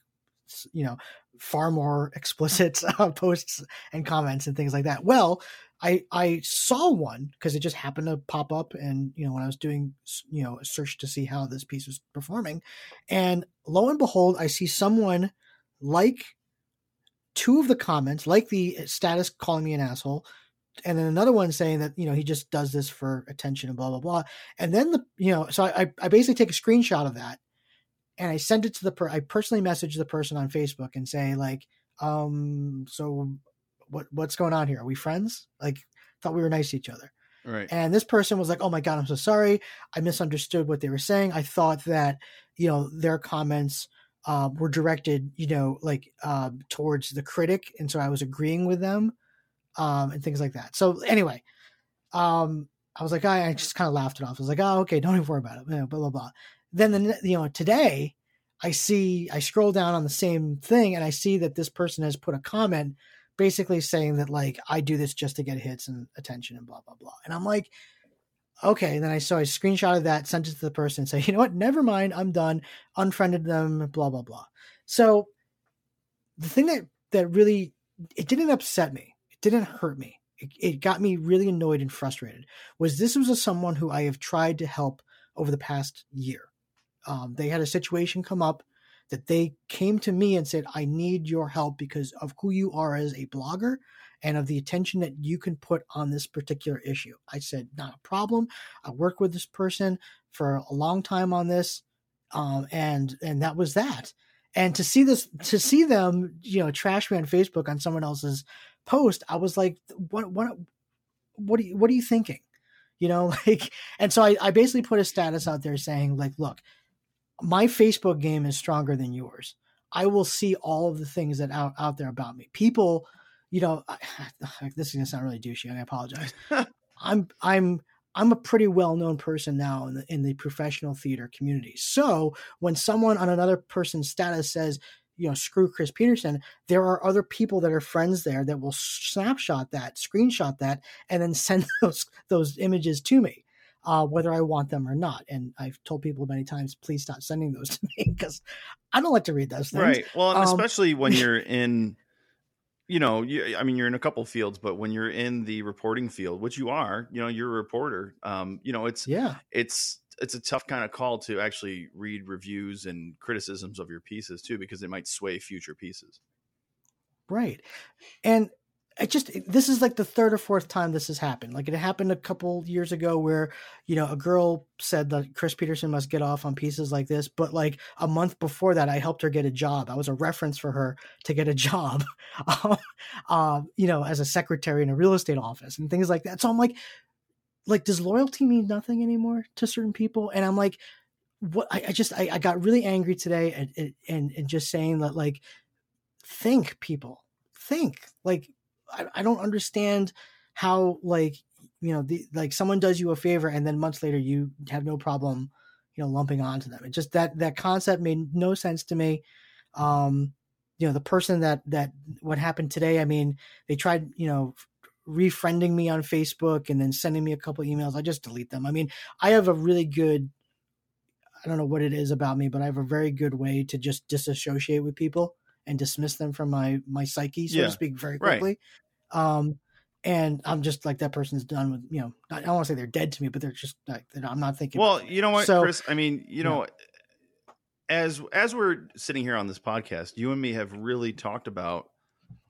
You know, far more explicit uh, posts and comments and things like that. Well, I I saw one because it just happened to pop up, and you know when I was doing you know a search to see how this piece was performing, and lo and behold, I see someone like two of the comments, like the status calling me an asshole, and then another one saying that you know he just does this for attention and blah blah blah. And then the you know so I I basically take a screenshot of that and I send it to the per I personally message the person on Facebook and say like um so what what's going on here? Are we friends? Like thought we were nice to each other. Right. And this person was like, "Oh my god, I'm so sorry. I misunderstood what they were saying. I thought that you know their comments uh, were directed, you know, like uh, towards the critic, and so I was agreeing with them, um, and things like that. So anyway, um, I was like, I, I just kind of laughed it off. I was like, oh, okay, don't even worry about it. You know, blah blah blah. Then the you know today, I see I scroll down on the same thing, and I see that this person has put a comment basically saying that like I do this just to get hits and attention and blah blah blah. And I'm like, okay. And then I saw I of that, sent it to the person, say, you know what, never mind, I'm done. Unfriended them, blah blah blah. So the thing that that really it didn't upset me, it didn't hurt me. it, it got me really annoyed and frustrated was this was a, someone who I have tried to help over the past year. Um, they had a situation come up that they came to me and said, I need your help because of who you are as a blogger and of the attention that you can put on this particular issue. I said, not a problem. I worked with this person for a long time on this. Um, and, and that was that. And to see this, to see them, you know, trash me on Facebook on someone else's post, I was like, what, what, what are you, what are you thinking? You know, like, and so I, I basically put a status out there saying like, look, my Facebook game is stronger than yours. I will see all of the things that out, out there about me. People, you know, I, this is gonna sound really douchey, and I apologize. I'm I'm I'm a pretty well known person now in the in the professional theater community. So when someone on another person's status says, you know, screw Chris Peterson, there are other people that are friends there that will snapshot that, screenshot that, and then send those those images to me. Uh, whether I want them or not. And I've told people many times, please stop sending those to me because I don't like to read those things. Right. Well, um, especially when you're in you know, you, I mean, you're in a couple fields, but when you're in the reporting field, which you are, you know, you're a reporter. Um, you know, it's yeah, it's it's a tough kind of call to actually read reviews and criticisms of your pieces too, because it might sway future pieces. Right, and I just this is like the third or fourth time this has happened. Like it happened a couple years ago where you know a girl said that Chris Peterson must get off on pieces like this, but like a month before that, I helped her get a job. I was a reference for her to get a job, uh, you know, as a secretary in a real estate office and things like that. So I'm like, like, does loyalty mean nothing anymore to certain people? And I'm like, what? I, I just I, I got really angry today and, and and just saying that like, think people think like I, I don't understand how like you know the like someone does you a favor and then months later you have no problem you know lumping onto them. It just that that concept made no sense to me. Um you know the person that that what happened today i mean they tried you know refriending me on facebook and then sending me a couple emails. I just delete them. I mean i have a really good i don't know what it is about me but i have a very good way to just disassociate with people and dismiss them from my my psyche, so yeah, to speak, very quickly. Right. Um, and I'm just like that person's done with you know. I don't want to say they're dead to me, but they're just like I'm not thinking. Well, you know what, so, Chris? I mean, you know, as as we're sitting here on this podcast, you and me have really talked about.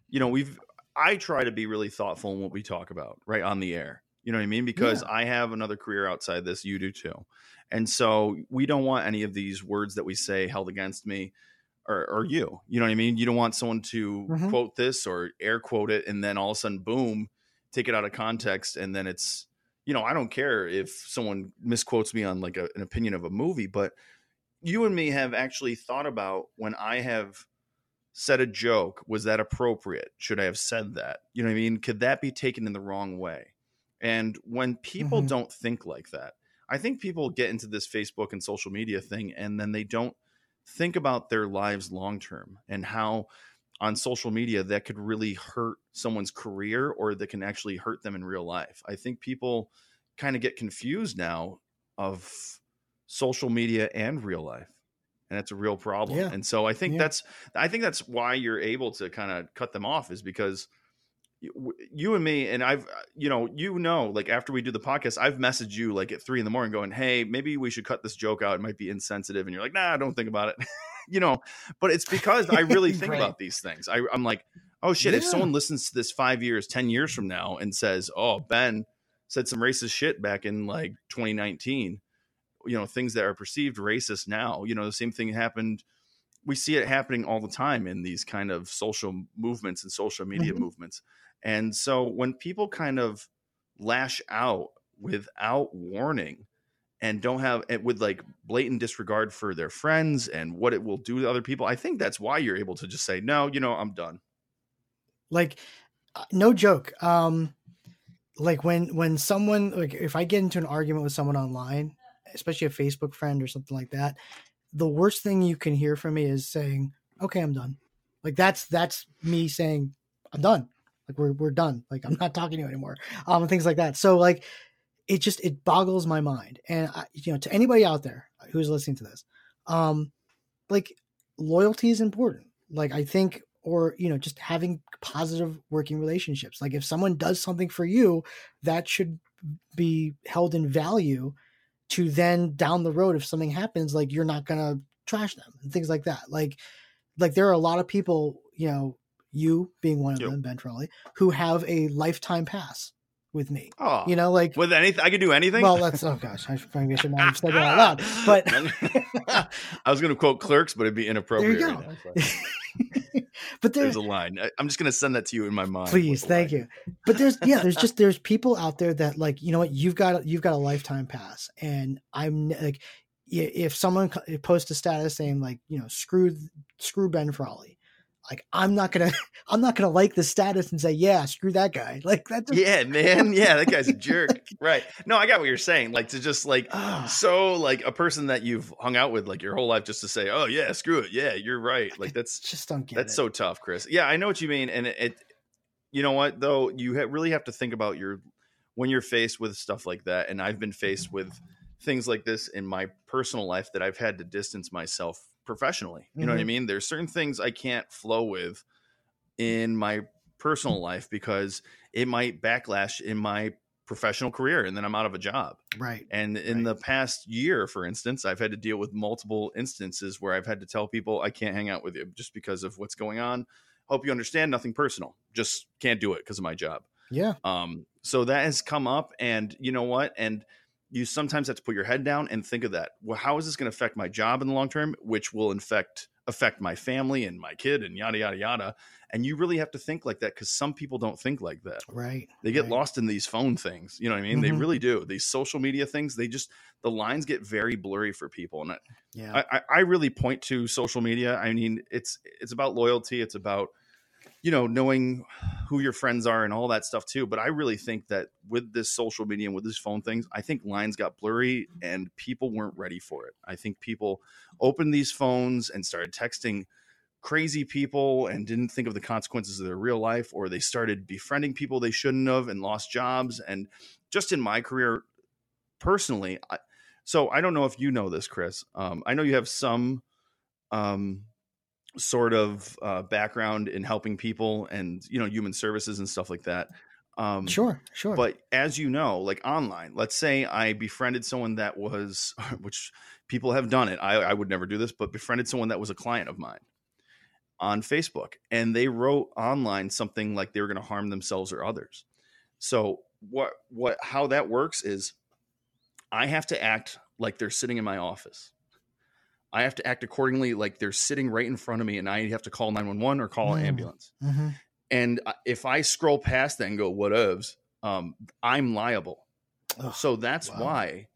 You know, we've I try to be really thoughtful in what we talk about right on the air. You know what I mean? Because yeah. I have another career outside this. You do too. And so we don't want any of these words that we say held against me or, or you. You know what I mean? You don't want someone to mm-hmm. quote this or air quote it and then all of a sudden, boom, take it out of context. And then it's, you know, I don't care if someone misquotes me on like a, an opinion of a movie, but you and me have actually thought about when I have said a joke, was that appropriate? Should I have said that? You know what I mean? Could that be taken in the wrong way? And when people mm-hmm. don't think like that, I think people get into this Facebook and social media thing and then they don't think about their lives long term and how on social media that could really hurt someone's career or that can actually hurt them in real life. I think people kind of get confused now of social media and real life. And it's a real problem. Yeah. And so I think yeah. that's I think that's why you're able to kind of cut them off is because you and me and i've uh, you know you know like after we do the podcast i've messaged you like at three in the morning going hey maybe we should cut this joke out it might be insensitive and you're like nah don't think about it you know but it's because i really think right. about these things I, i'm like oh shit yeah. if someone listens to this five years ten years from now and says oh ben said some racist shit back in like 2019 you know things that are perceived racist now you know the same thing happened we see it happening all the time in these kind of social movements and social media mm-hmm. movements and so when people kind of lash out without warning and don't have it with like blatant disregard for their friends and what it will do to other people, I think that's why you're able to just say, no, you know, I'm done. Like, uh, no joke. Um, like when when someone like if I get into an argument with someone online, especially a Facebook friend or something like that, the worst thing you can hear from me is saying, "Okay, I'm done." Like that's that's me saying, "I'm done." Like we're we're done. Like I'm not talking to you anymore. Um, things like that. So like it just it boggles my mind. And I, you know, to anybody out there who's listening to this, um, like loyalty is important. Like I think or you know just having positive working relationships like if someone does something for you that should be held in value to then down the road if something happens like you're not gonna trash them and things like that like like there are a lot of people you know you being one of Yep. them ben Frawley, who have a lifetime pass with me Oh, you know like with anything, I could do anything. well that's oh gosh i probably should not have said that out loud but I was going to quote Clerks, but it'd be inappropriate. go. right now, but There's there's a line. I, I'm just going to send that to you in my mind. please thank you but there's yeah there's just there's people out there that like you know what you've got you've got a lifetime pass and i'm like if someone posts a status saying like you know screw screw ben Frawley, like i'm not gonna i'm not gonna like the status and say yeah screw that guy like that's just, Yeah, man. Yeah, that guy's a jerk. Right. No, I got what you're saying. Like to just like ah, so like a person that you've hung out with like your whole life just to say, "Oh yeah, screw it. Yeah, you're right." Like that's just don't get that's it. so tough, Chris. Yeah, I know what you mean and it, it you know what though, you ha- really have to think about your when you're faced with stuff like that and I've been faced with things like this in my personal life that I've had to distance myself professionally. You know what I Mhm. mean? There's certain things I can't flow with in my personal life because it might backlash in my professional career and then I'm out of a job. right And in Right. the past year, for instance, I've had to deal with multiple instances where I've had to tell people I can't hang out with you just because of what's going on. Hope you understand, nothing personal. Just can't do it because of my job. yeah Um, so that has come up, and you know what? And you sometimes have to put your head down and think of that. Well, how is this going to affect my job in the long term, which will infect affect my family and my kid and yada yada yada. And you really have to think like that because some people don't think like that. right They get right. lost in these phone things. You know what I mean? They Mhm. really do. These social media things, they just the lines get very blurry for people. And I, yeah I, I really point to social media. I mean, it's it's about loyalty. It's about you know knowing who your friends are and all that stuff too. But I really think that with this social media and with these phone things, I think lines got blurry and people weren't ready for it. I think people opened these phones and started texting crazy people and didn't think of the consequences of their real life or they started befriending people they shouldn't have and lost jobs and just in my career personally I, so i don't know if you know this chris um, i know you have some um, sort of uh, background in helping people and you know human services and stuff like that um, sure sure but as you know, like online, let's say I befriended someone that was, which people have done it. I, I would never do this, but befriended someone that was a client of mine on Facebook, and they wrote online something like they were going to harm themselves or others. So what what how that works is, I have to act like they're sitting in my office. I have to act accordingly, like they're sitting right in front of me, and I have to call nine one one or call an Mm. ambulance. hmm And uh, if I scroll past that and go, "What whatevs, um, I'm liable. So that's wow. why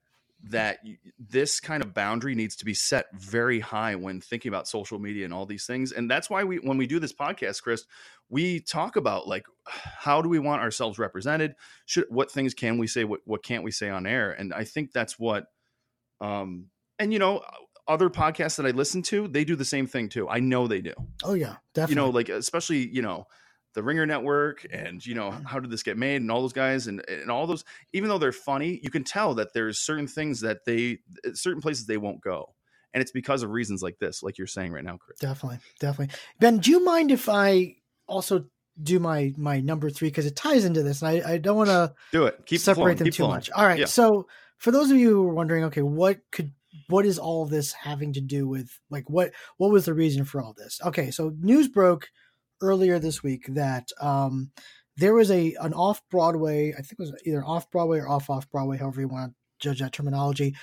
that this kind of boundary needs to be set very high when thinking about social media and all these things. And that's why we, when we do this podcast, Chris, we talk about like, how do we want ourselves represented? Should, what things can we say? What, what can't we say on air? And I think that's what, um, and you know, other podcasts that I listen to, they do the same thing too. I know they do oh yeah definitely you know, like especially you know the Ringer Network and you know mm-hmm. how did this get made and all those guys and and all those. Even though they're funny, you can tell that there's certain things that they uh, certain places they won't go, and it's because of reasons like this, like you're saying right now, Chris. definitely definitely ben do you mind if i also do my my number three because it ties into this and i, I don't want to Do it. Keep separate them keep too flowing. much all right Yeah. so for those of you who are wondering okay what could what is all of this having to do with like what what was the reason for all this okay so news broke earlier this week that um there was a an off broadway i think it was either off broadway or off off broadway however you want to judge that terminology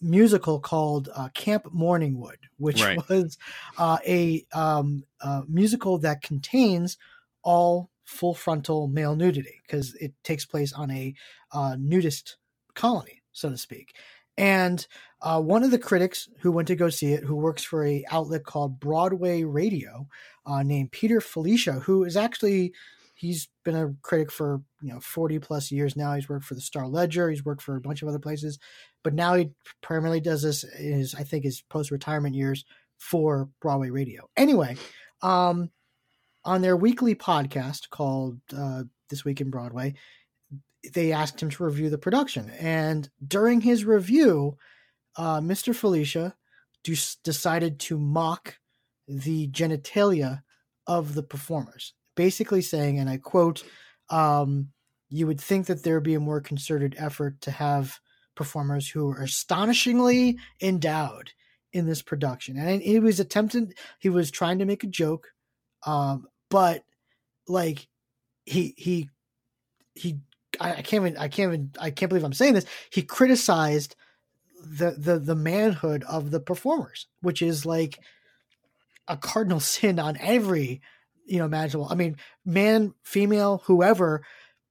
musical called uh, camp morningwood which Right. was uh, a um, uh, musical that contains all full frontal male nudity because it takes place on a uh, nudist colony, so to speak. And uh, one of the critics who went to go see it, who works for a outlet called Broadway Radio, uh, named Peter Filichia, who is actually he's been a critic for you know 40 plus years now. He's worked for the Star Ledger, he's worked for a bunch of other places, but now he primarily does this in his I think his post retirement years for Broadway Radio. Anyway, um, on their weekly podcast called uh, This Week in Broadway, they asked him to review the production. And during his review, uh, Mr. Filichia decided to mock the genitalia of the performers, basically saying, and I quote, um, you would think that there would be a more concerted effort to have performers who are astonishingly endowed in this production. And he was attempting, he was trying to make a joke, um, but like he, he, he, I, I can't even, I can't even, I can't believe I'm saying this. He criticized the, the, the manhood of the performers, which is like a cardinal sin on every, you know, imaginable. I mean, man, female, whoever,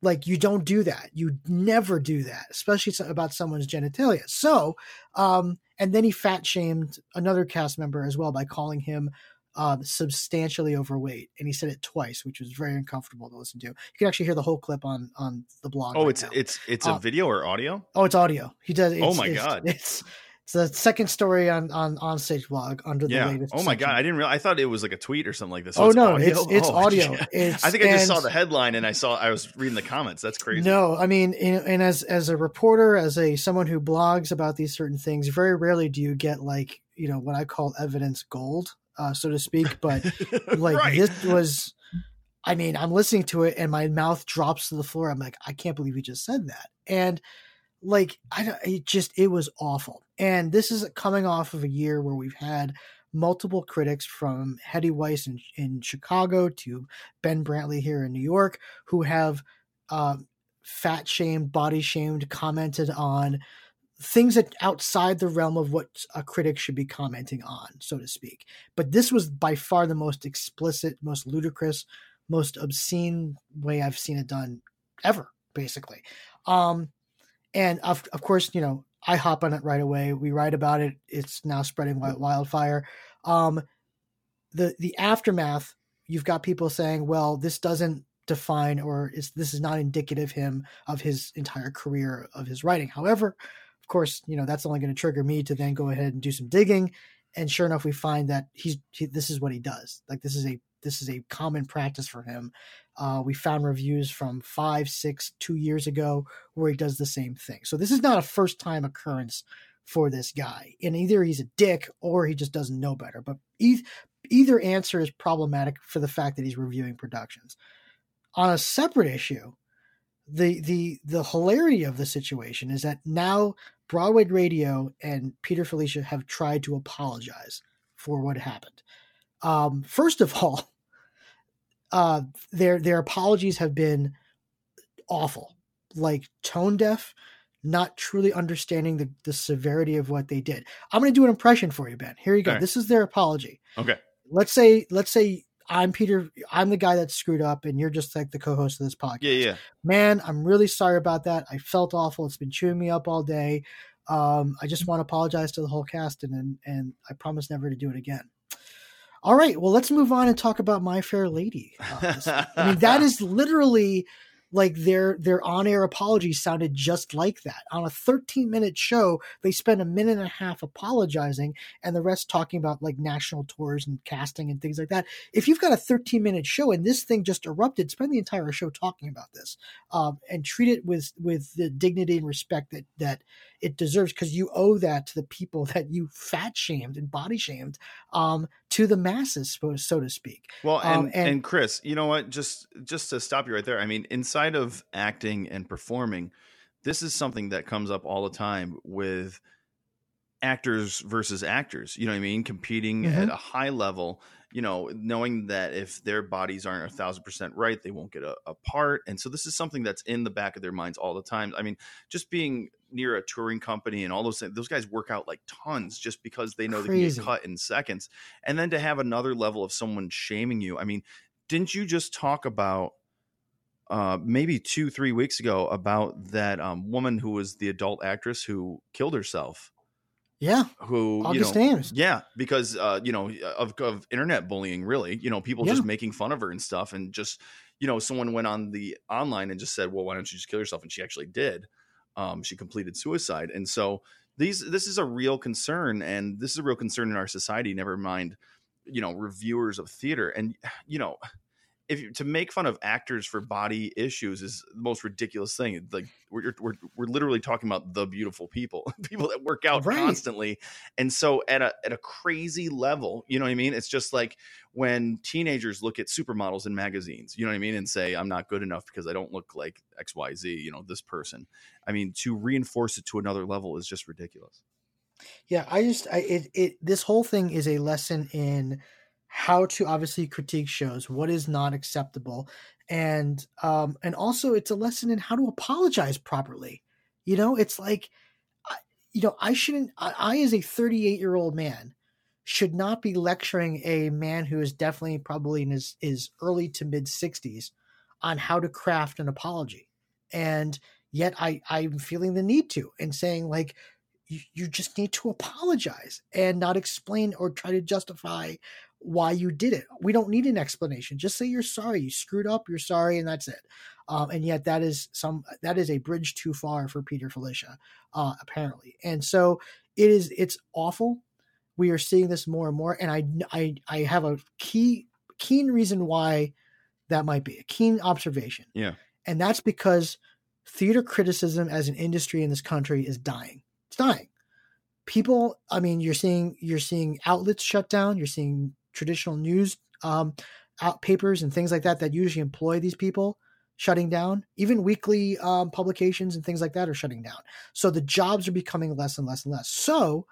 like you don't do that you never do that especially about someone's genitalia so um and then he fat shamed another cast member as well by calling him um, substantially overweight, and he said it twice, which was very uncomfortable to listen to. You can actually hear the whole clip on on the blog. Oh, right it's now. it's it's a Um, video or audio? oh, it's audio. He does. It's, Oh my it's- God. It's it's the second story on on on stage blog under the Yeah. latest. Oh my god. I didn't realize. I thought it was like a tweet or something like this. Oh, it's no, audio? it's- it's Oh, audio. yeah. It's- I think I just saw the headline and I saw I was reading the comments. That's crazy. No, I mean, and, and as as a reporter, as a someone who blogs about these certain things, very rarely do you get like you know what I call evidence gold, uh, so to speak. But like right. this was, I mean, I'm listening to it and my mouth drops to the floor. I'm like, I can't believe he just said that, and like I don't- it just it was awful. And this is coming off of a year where we've had multiple critics from Hedy Weiss in, in Chicago to Ben Brantley here in New York who have um, fat shamed, body shamed, commented on things that outside the realm of what a critic should be commenting on, so to speak. But this was by far the most explicit, most ludicrous, most obscene way I've seen it done ever, basically. Um, and of, of course, you know, I hop on it right away. We write about it. It's now spreading wildfire. Um, the the aftermath, you've got people saying, "Well, this doesn't define or is this is not indicative him of his entire career of his writing." However, course, you know that's only going to trigger me to then go ahead and do some digging. And sure enough, we find that he's he, this is what he does. Like this is a this is a common practice for him. Uh, we found reviews from five, six, two years ago where he does the same thing. So this is not a first time occurrence for this guy. And either he's a dick or he just doesn't know better. But either answer is problematic for the fact that he's reviewing productions. On a separate issue, the the the hilarity of the situation is that now Broadway Radio and Peter Filichia have tried to apologize for what happened. Um, first of all, uh, their their apologies have been awful, like tone deaf, not truly understanding the, the severity of what they did. I'm going to do an impression for you, Ben. Here you go. Right. This is their apology. Okay. Let's say let's say I'm Peter. I'm the guy that screwed up, and you're just like the co-host of this podcast Yeah, yeah. man, I'm really sorry about that. I felt awful. It's been chewing me up all day. Um, I just want to apologize to the whole cast and, and and I promise never to do it again. All right, well, let's move on and talk about My Fair Lady. Uh, I mean, that is literally like their their on air apology sounded just like that. On a 13 minute show, they spend a minute and a half apologizing, and the rest talking about like national tours and casting and things like that. If you've got a 13 minute show and this thing just erupted, spend the entire show talking about this, um, and treat it with with the dignity and respect that that it deserves, because you owe that to the people that you fat shamed and body shamed um, to the masses, so, to speak. Well, and, Um, and and- Chris, you know what? Just just to stop you right there. I mean, inside of acting and performing, this is something that comes up all the time with actors versus actors. You know what I mean? Competing Mhm. at a high level. You know, knowing that if their bodies aren't a thousand percent right, they won't get a, a part. And so this is something that's in the back of their minds all the time. I mean, just being near a touring company and all those things, those guys work out like tons just because they know they can get cut in seconds. And then to have another level of someone shaming you. I mean, didn't you just talk about uh maybe two three weeks ago about that um woman who was the adult actress who killed herself Yeah, who August you know Ames. yeah because uh you know of, of internet bullying really you know people Yeah. just making fun of her and stuff and just you know someone went on the online and just said well why don't you just kill yourself and she actually did um she completed suicide and so these this is a real concern and this is a real concern in our society never mind you know reviewers of theater and you know if you, to make fun of actors for body issues is the most ridiculous thing. Like we're we're we're literally talking about the beautiful people, people that work out Right. constantly, and so at a at a crazy level, you know what I mean? It's just like when teenagers look at supermodels in magazines, you know what I mean, and say I'm not good enough because I don't look like X Y Z, you know, this person. I mean, to reinforce it to another level is just ridiculous. Yeah, I just I it, it this whole thing is a lesson in how to obviously critique shows, what is not acceptable, and um and also it's a lesson in how to apologize properly. You know, it's like you know, I shouldn't I, I as a 38-year-old man should not be lecturing a man who is definitely probably in his, his early to mid 60s on how to craft an apology. And yet I I'm feeling the need to and saying like you, you just need to apologize and not explain or try to justify why you did it. We don't need an explanation. Just say you're sorry. You screwed up. You're sorry, and that's it. Um, and yet that is some that is a bridge too far for Peter Filichia, uh, apparently. And so it is. It's awful. We are seeing this more and more, and I I I have a key keen reason why that might be a keen observation. Yeah. and that's because theater criticism as an industry in this country is dying. It's dying. People, I mean, you're seeing you're seeing outlets shut down. You're seeing traditional news um, out papers and things like that that usually employ these people shutting down. Even weekly um, publications and things like that are shutting down. So the jobs are becoming less and less and less. So,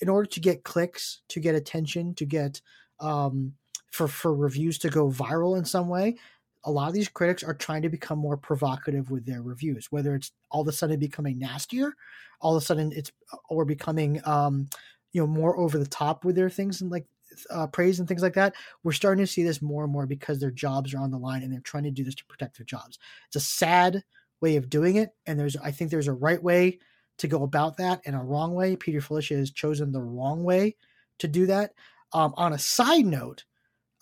in order to get clicks, to get attention, to get um, for for reviews to go viral in some way, a lot of these critics are trying to become more provocative with their reviews. Whether it's all of a sudden becoming nastier, all of a sudden it's or becoming um, you know more over the top with their things and like uh, praise and things like that. We're starting to see this more and more because their jobs are on the line and they're trying to do this to protect their jobs. It's a sad way of doing it, and there's I think there's a right way to go about that and a wrong way. Peter Filichia has chosen the wrong way to do that. Um, on a side note,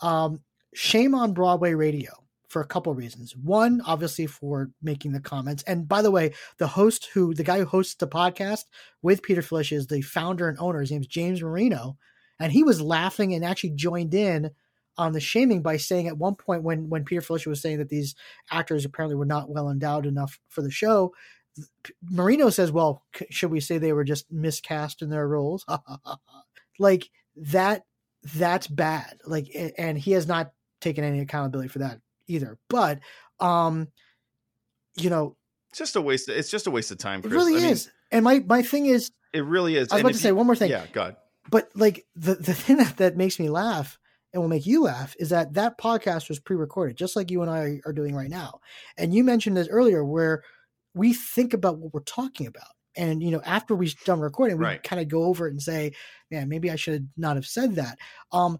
um, shame on Broadway Radio for a couple reasons. One, obviously, for making the comments. And by the way, the host who, the guy who hosts the podcast with Peter Filichia is the founder and owner. His name's James Marino. And he was laughing and actually joined in on the shaming by saying at one point when when Peter Filichia was saying that these actors apparently were not well endowed enough for the show, Marino says, "Well, c- should we say they were just miscast in their roles?" like that that's bad. Like and he has not taken any accountability for that either. But um you know, It's just a waste. Of, It's just a waste of time. it really I mean, is. And my my thing is It really is. I was And about to say one more thing. Yeah, God. But like the the thing that, that makes me laugh and will make you laugh is that that podcast was pre-recorded just like you and i are doing right now. And you mentioned this earlier where we think about what we're talking about. And you know after we've done recording we Right. kind of go over it and say man maybe i should not have said that. Um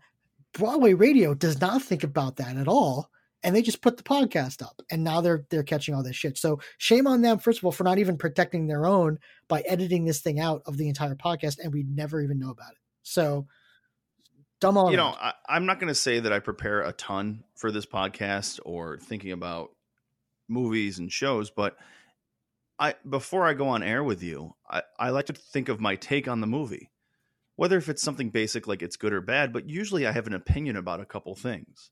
broadway radio does not think about that at all and they just put the podcast up and now they're they're catching all this shit so shame on them first of all for not even protecting their own by editing this thing out of the entire podcast and we never even know about it so dumb all you know. I, I'm not going to say that I prepare a ton for this podcast or thinking about movies and shows, but I before I go on air with you, I, I like to think of my take on the movie, whether if it's something basic like it's good or bad. But usually, I have an opinion about a couple things,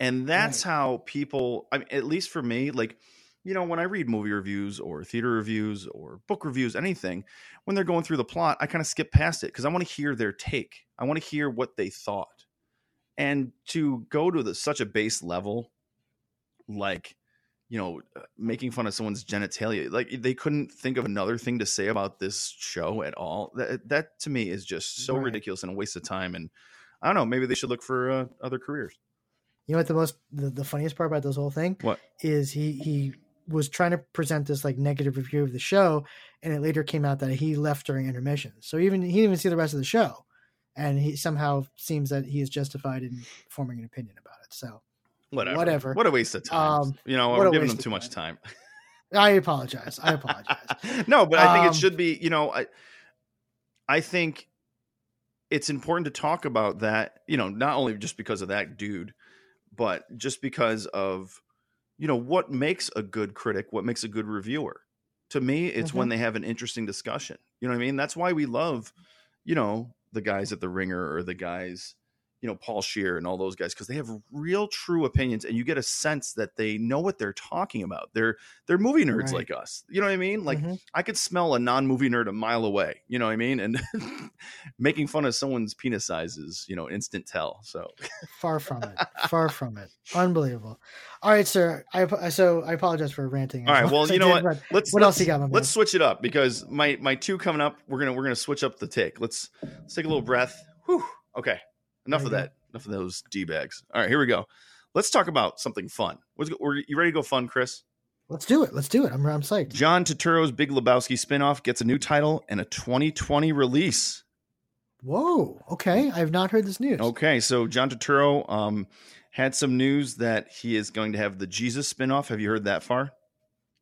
and that's how people. I mean, at least for me, like you know, when I read movie reviews or theater reviews or book reviews, anything, when they're going through the plot, I kind of skip past it because I want to hear their take. I want to hear what they thought. And to go to the, such a base level, like, you know, uh, making fun of someone's genitalia, like they couldn't think of another thing to say about this show at all. That, that to me is just so Right. ridiculous and a waste of time. And I don't know, maybe they should look for uh, other careers. You know what the most the, the funniest part about this whole thing What? is he he was trying to present this like negative review of the show, and it later came out that he left during intermission. So even he didn't even see the rest of the show, and he somehow seems that he is justified in forming an opinion about it. So Whatever. Whatever. What a waste of time. Um, you know, I'm giving them too much time. I apologize. I apologize. no, but I think Um, it should be, you know, I I think it's important to talk about that, you know, not only just because of that dude, but just because of you know what makes a good critic, what makes a good reviewer. To me, it's when mm-hmm. they have an interesting discussion. You know what I mean? That's why we love, you know, the guys at the Ringer or the guys, you know Paul Scheer and all those guys because they have real true opinions and you get a sense that they know what they're talking about. They're they're movie nerds Right. like us. You know what I mean? Like Mhm. I could smell a non-movie nerd a mile away. You know what I mean? And making fun of someone's penis size is, you know, instant tell. So far from it. Far from it. Unbelievable. All right, sir. I so I apologize for ranting. All right. well, you know what? let's What else let's- you got? Let's switch it up because my my two coming up, we're gonna we're gonna switch up the take. Let's let's take a little breath. Whew. Okay. Enough of that. Enough of those d bags. All right, here we go. Let's talk about something fun. What's, were you ready to go fun, Chris? Let's do it. Let's do it. I'm I'm psyched. John Turturro's Big Lebowski spinoff gets a new title and a 2020 release. Whoa. Okay. I have not heard this news. Okay, so John Turturro um, had some news that he is going to have the Jesus spinoff. Have you heard that far?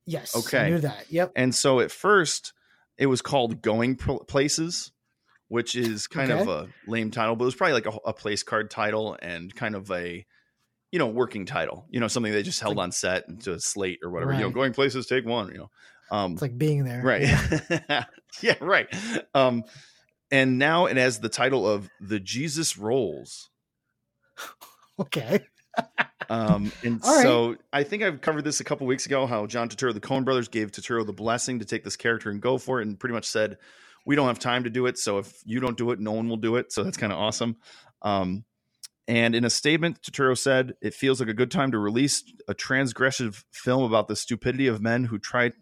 Yes. Okay. I knew that. Yep. And so at first, it was called Going Places, which is kind of a lame title, but it was probably like a, a place card title and kind of a, you know, working title. You know, something they just held like- on set into a slate or whatever. You know, Going Places, take one. You know, um, It's like being there. right? yeah, right. Um, and now it has the title of The Jesus Rolls. Okay. Um, and All right. so I think I've covered this a couple weeks ago. How John Turturro, the Coen brothers, gave Turturro the blessing to take this character and go for it, and pretty much said, "We don't have time to do it. So if you don't do it, no one will do it." So that's kind of awesome. Um, and in a statement, Turturro said, "It feels like a good time to release a transgressive film about the stupidity of men who try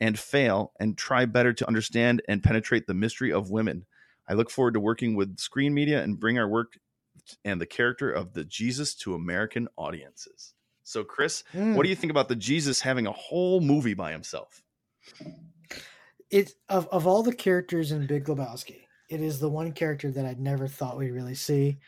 and fail and try better to understand and penetrate the mystery of women. I look forward to working with screen media and bring our work." And the character of the Jesus to American audiences. So, Chris, Mm. what do you think about the Jesus having a whole movie by himself? It of of all the characters in Big Lebowski, it is the one character that I'd never thought we'd really see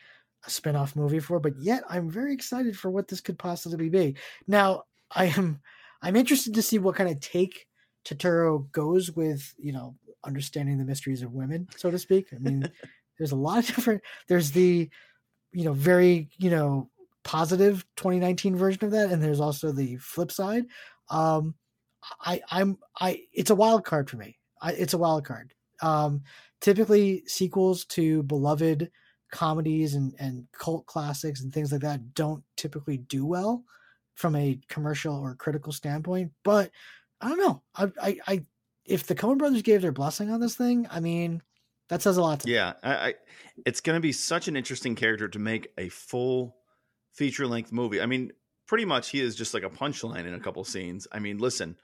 a spin-off movie for, but yet I'm very excited for what this could possibly be. Now, I am I'm interested to see what kind of take Turturro goes with, you know, understanding the mysteries of women, so to speak. I mean, there's a lot of different there's the you know, very, you know, positive 2019 version of that and there's also the flip side. Um I I'm I it's a wild card for me. I, it's a wild card. Um, typically, sequels to beloved comedies and and cult classics and things like that don't typically do well from a commercial or critical standpoint. But I don't know. I I, I if the Coen Brothers gave their blessing on this thing, I mean, that says a lot to me. Yeah, I, I it's going to be such an interesting character to make a full feature length movie. I mean, pretty much he is just like a punchline in a couple scenes. I mean, listen,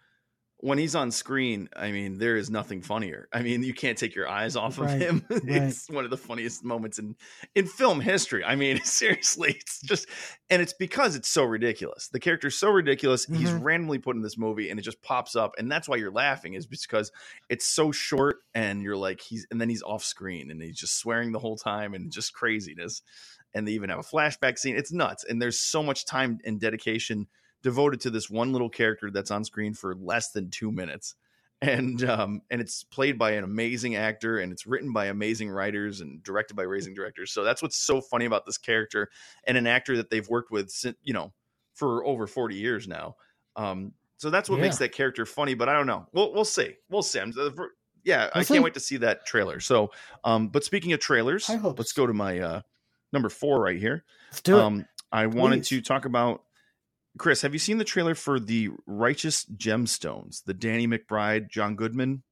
when he's on screen, I mean, there is nothing funnier. I mean, you can't take your eyes off of Right, him. it's one of the funniest moments in in film history. I mean, seriously, it's just and it's because it's so ridiculous. The character's so ridiculous. He's Mhm. randomly put in this movie and it just pops up and that's why you're laughing is because it's so short and you're like he's and then he's off screen and he's just swearing the whole time and just craziness and they even have a flashback scene it's nuts and there's so much time and dedication devoted to this one little character that's on screen for less than two minutes. And um and it's played by an amazing actor and it's written by amazing writers and directed by raising directors. So that's what's so funny about this character and an actor that they've worked with since you know for over 40 years now. Um so that's what makes that character funny but i don't know. We'll we'll see. We'll see. I'm, yeah i can't wait to see that trailer. So um but speaking of trailers let's go to my uh number four right here. Let's do it. um i wanted Please. to talk about chris have you seen the trailer for the righteous gemstones the danny mcbride john goodman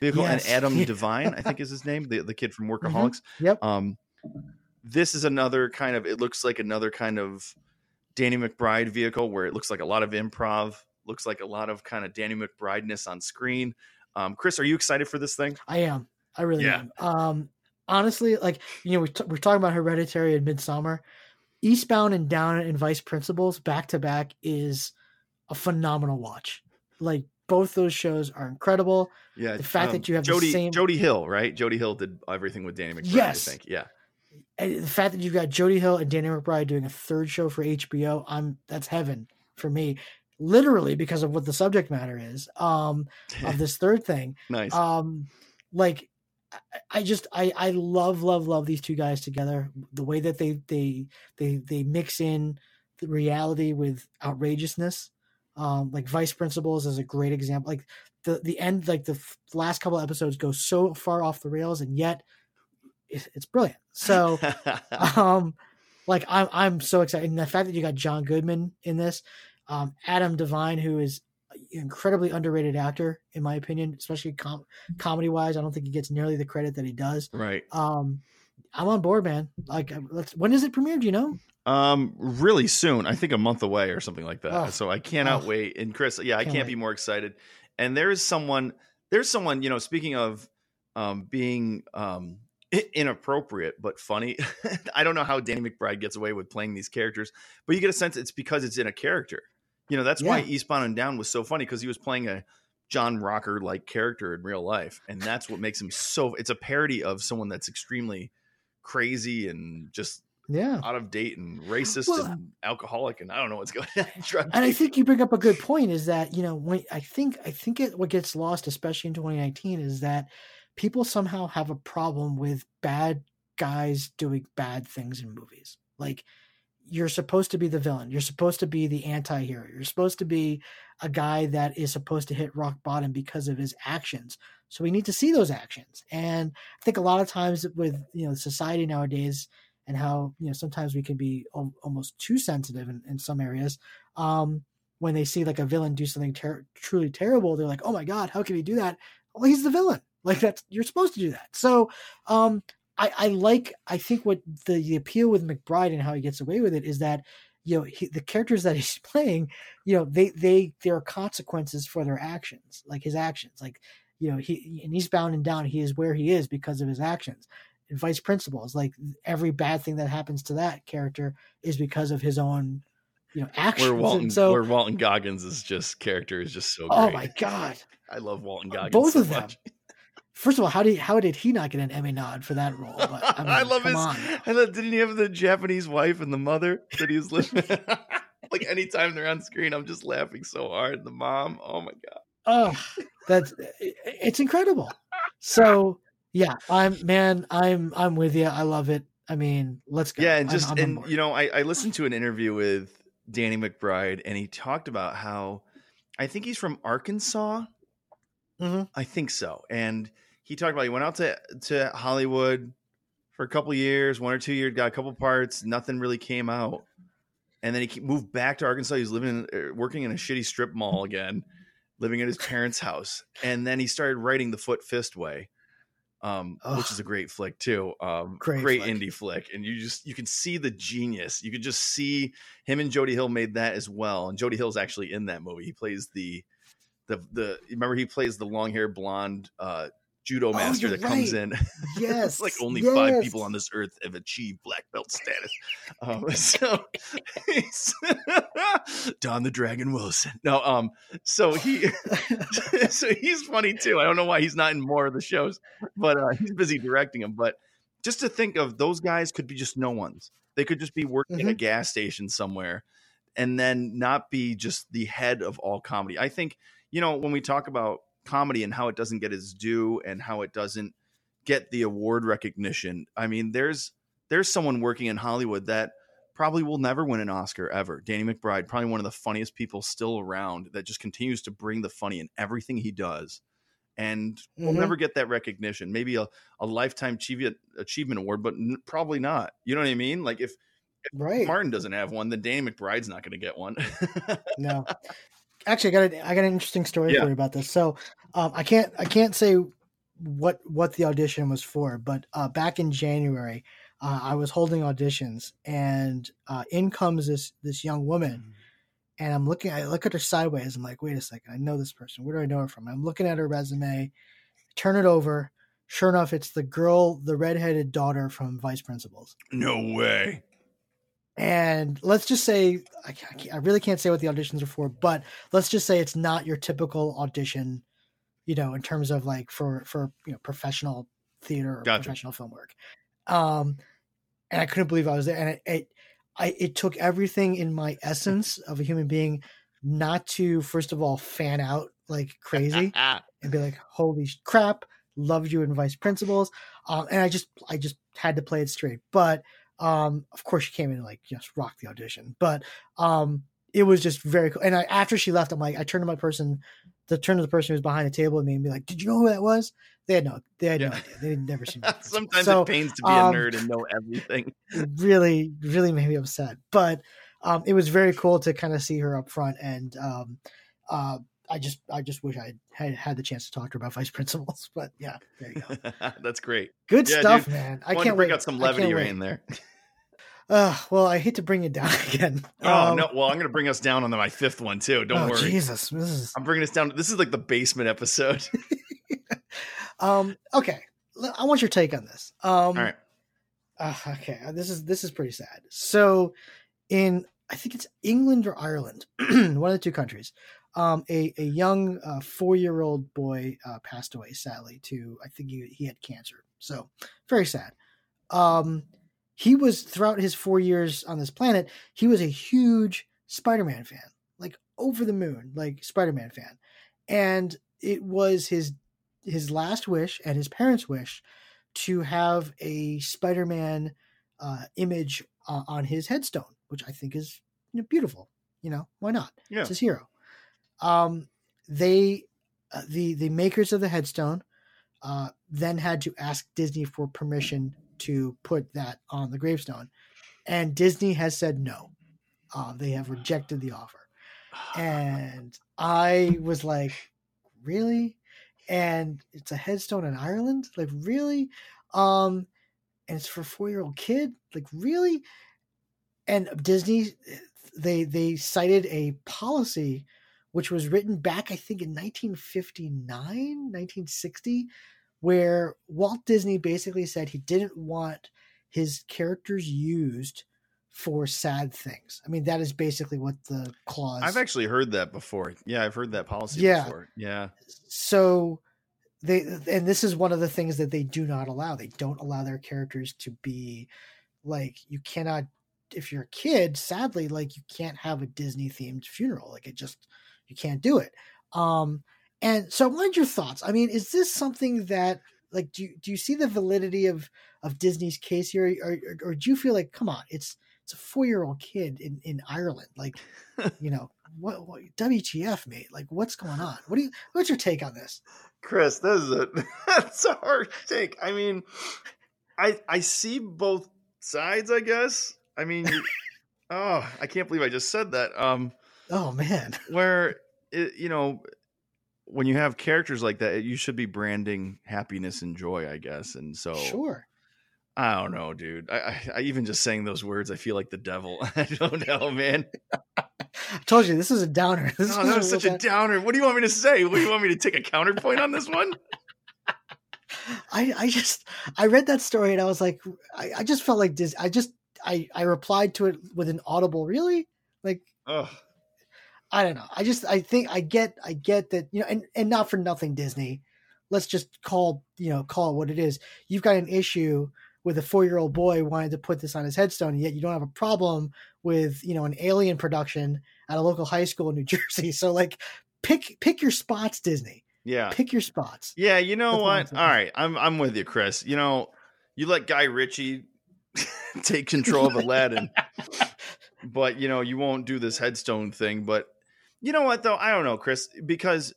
vehicle Yes. and adam devine i think is his name the, the kid from workaholics Yep. um this is another kind of it looks like another kind of danny mcbride vehicle where it looks like a lot of improv looks like a lot of kind of danny mcbrideness on screen um chris are you excited for this thing I am. I really Yeah. am. Um, honestly, like you know, we t- we're talking about Hereditary and Midsommar. Eastbound and Down and Vice Principals back to back is a phenomenal watch. Like both those shows are incredible. yeah The fact that you have the jody same- jody hill right jody hill did everything with danny mcbride Yes. i think yeah And the fact that you've got Jody Hill and Danny McBride doing a third show for HBO, I'm that's heaven for me. Literally because of what the subject matter is um, of this third thing. nice um like I- just I I love love love these two guys together. The way that they they they they mix in the reality with outrageousness. Um, like Vice Principals is a great example. Like the the end, like the f- last couple episodes go so far off the rails, and yet it's, it's brilliant. So, um, like I'm I'm so excited, and the fact that you got John Goodman in this, um, Adam Devine, who is incredibly underrated actor in my opinion, especially com- comedy wise. I don't think he gets nearly the credit that he does. right. Um, I'm on board, man. Like, let's. When is it premiered? Do you know? Um, really soon. I think a month away or something like that. Oh, so I cannot oh. wait. And Chris, yeah, I Can't can't be more excited. And there is someone. There's someone. You know, speaking of um being um inappropriate but funny. I don't know how Danny McBride gets away with playing these characters, but you get a sense it's because it's in a character. You know, that's why Yeah. Eastbound and Down was so funny because he was playing a John Rocker like character in real life, and that's what makes him so. It's a parody of someone that's extremely crazy and just Yeah. out of date and racist Well, and alcoholic and I don't know what's going on. And I think you bring up a good point is that you know when I think I think it, what gets lost especially in 2019 is that people somehow have a problem with bad guys doing bad things in movies like you're supposed to be the villain you're supposed to be the anti-hero you're supposed to be a guy that is supposed to hit rock bottom because of his actions. So we need to see those actions. And i think a lot of times with you know society nowadays and how you know sometimes we can be al- almost too sensitive in, in some areas um when they see like a villain do something ter- truly terrible they're like oh my god how can he do that? Well he's the villain. Like that's you're supposed to do that. So um i i like i think what the, the appeal with mcbride and how he gets away with it is that you know he, the characters that he's playing you know they they there are consequences for their actions like his actions like you know he and Eastbound and Down he is where he is because of his actions and vice principals like every bad thing that happens to that character is because of his own you know actions Where Walton, and so where Walton Goggins is just character is just so oh great. oh my god I love Walton uh, Goggins. both so of them much. first of all how did how did he not get an emmy nod for that role but i, mean, I love his. on I love. Didn't he have the Japanese wife and the mother that he was living? like anytime they're on screen, I'm just laughing so hard. The mom. Oh my god. oh that's it's incredible so yeah i'm man i'm i'm with you i love it i mean let's go Yeah, and I'm- just I'm and you know, I, I listened to an interview with Danny McBride, and he talked about how I think he's from Arkansas. Mhm. I think so. And he talked about he went out to to Hollywood for a couple years, one or two years, got a couple parts, nothing really came out, and then he moved back to Arkansas. He's living, in, er, working in a shitty strip mall again, living at his parents' house, and then he started writing The Foot Fist Way. Um, which is a great flick too. Um, Great great, flick. indie flick, and you just you can see the genius. You could just see him and Jody Hill made that as well. And Jody Hill's actually in that movie. He plays the the the remember he plays the long haired blonde uh judo master Oh, that comes right. in. yes like only five people on this earth have achieved black belt status. Um, so he's Don the Dragon Wilson. No, um, so he so he's funny too. I don't know why he's not in more of the shows, but uh, he's busy directing them. But just to think of those guys could be just no ones. They could just be working at a gas station somewhere and then not be just the head of all comedy. I think, you know, when we talk about comedy and how it doesn't get its due and how it doesn't get the award recognition, I mean, there's there's someone working in Hollywood that probably will never win an Oscar ever. Danny McBride, probably one of the funniest people still around that just continues to bring the funny in everything he does. And we'll Mhm. never get that recognition. Maybe a, a lifetime achievement achievement award, but n- probably not. You know what I mean? Like if right Martin doesn't have one, then Danny McBride's not going to get one. no actually i got a, i got an interesting story Yeah. for you about this. So um, i can't i can't say what what the audition was for but uh, back in january uh, i was holding auditions and uh, in comes this this young woman and i'm looking i look at her sideways. I'm like wait a second. I know this person. Where do i know her from? I'm looking at her resume. Turn it over. Sure enough it's the girl the redheaded daughter from vice principals. No way. And let's just say I, can't, I really can't say what the auditions are for but let's just say it's not your typical audition you know in terms of like for for you know professional theater or Gotcha. professional film work um and i couldn't believe i was there and it, it i it took everything in my essence of a human being not to first of all fan out like crazy and be like, "Holy crap, loved you in Vice Principals," um, and I just I just had to play it straight. But um, of course, she came in and like just rocked the audition. But um, it was just very cool. And I, after she left, I'm like, I turned to my person the turn to the person who's behind the table with me and be like, "Did you know who that was?" They had no, they had Yeah. no idea. They had never seen. Sometimes So, it pains to be um, a nerd and know everything. really, really made me upset. But um, it was very cool to kind of see her up front, and um, uh, I just, I just wish I had had the chance to talk to her about vice principals. But yeah, there you go. That's great. Good Yeah, stuff, dude. man. I can't bring wait. out some levity right in there. Uh, well, I hate to bring it down again. Oh Um, no! Well, I'm going to bring us down on my fifth one too. Don't oh, worry. Jesus, this is I'm bringing us down. This is like the basement episode. um okay. I want your take on this. Um, All right. uh, okay, this is this is pretty sad. So, in I think it's England or Ireland, one of the two countries, um, a a young uh, four year old boy uh, passed away sadly to I think he he had cancer. So very sad. Um, he was throughout his four years on this planet, he was a huge Spider Man fan, like over the moon, like Spider Man fan, and it was his his last wish and his parents' wish to have a Spider-Man uh, image uh, on his headstone, which I think is you know, beautiful. You know, why not? Yeah. It's his hero. Um, they, uh, the the makers of the headstone, uh, then had to ask Disney for permission to put that on the gravestone, and Disney has said no. Uh, they have rejected the offer and I was like, really? And it's a headstone in Ireland? Like, really? Um, and it's for a four year old kid? Like, really? And Disney, they they cited a policy which was written back, I think, in 1959, 1960, where Walt Disney basically said he didn't want his characters used for sad things. I mean, that is basically what the clause. I've actually heard that before. Yeah, I've heard that policy Yeah. before. Yeah. so they and this is one of the things that they do not allow they don't allow their characters to be like you cannot if you're a kid sadly like you can't have a disney themed funeral like it just you can't do it um and so i wanted your thoughts i mean is this something that like do you, do you see the validity of of disney's case here or, or, or do you feel like come on it's it's a four-year-old kid in in ireland like you know what, what wtf mate like what's going on what do you what's your take on this Chris, this is a that's a hard take. I mean, I I see both sides, I guess. I mean, oh, I can't believe I just said that. Um oh man where it, you know when you have characters like that, you should be branding happiness and joy, I guess. And so sure I don't know, dude. I, I, I even just saying those words, I feel like the devil. I don't know, man. I told you this is a downer. This Oh, that was such a downer. What do you want me to say? What do you want me to take a counterpoint on this one? I, I just I read that story and I was like I, I just felt like this I just I I replied to it with an audible really like Oh, I don't know I just I think I get I get that you know and and not for nothing Disney let's just call you know call it what it is you've got an issue with a four year old boy wanting to put this on his headstone and yet you don't have a problem with you know an alien production at a local high school in New Jersey so like pick pick your spots Disney yeah. pick your spots Yeah, you know That's what I'm what? All right, I'm I'm with you, Chris. You know, you let Guy Ritchie take control of Aladdin, but you know you won't do this headstone thing. But you know what, though? I don't know, Chris, because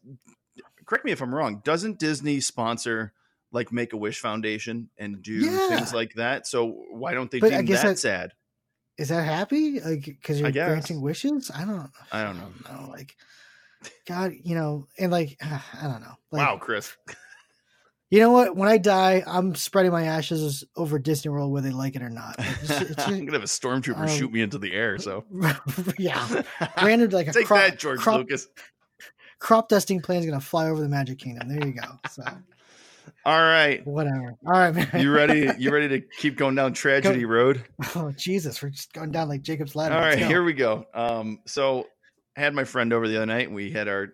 correct me if I'm wrong. Doesn't Disney sponsor like Make a Wish Foundation and do Yeah. things like that? So why don't they But I guess that that- sad? is that happy like because you're granting wishes i don't I don't know. know like god you know and like i don't know like, wow, Chris. you know what when i die i'm spreading my ashes over disney world whether they like it or not it's- it's- I'm gonna have a stormtrooper um, shoot me into the air. So yeah granted like a take crop, that, George crop, Lucas. crop dusting plane is gonna fly over the magic kingdom there you go so All right. whatever all right man You ready? You ready to keep going down tragedy road? oh jesus we're just going down like jacob's ladder All right, go. here we go. Um, so I had my friend over the other night. and We had our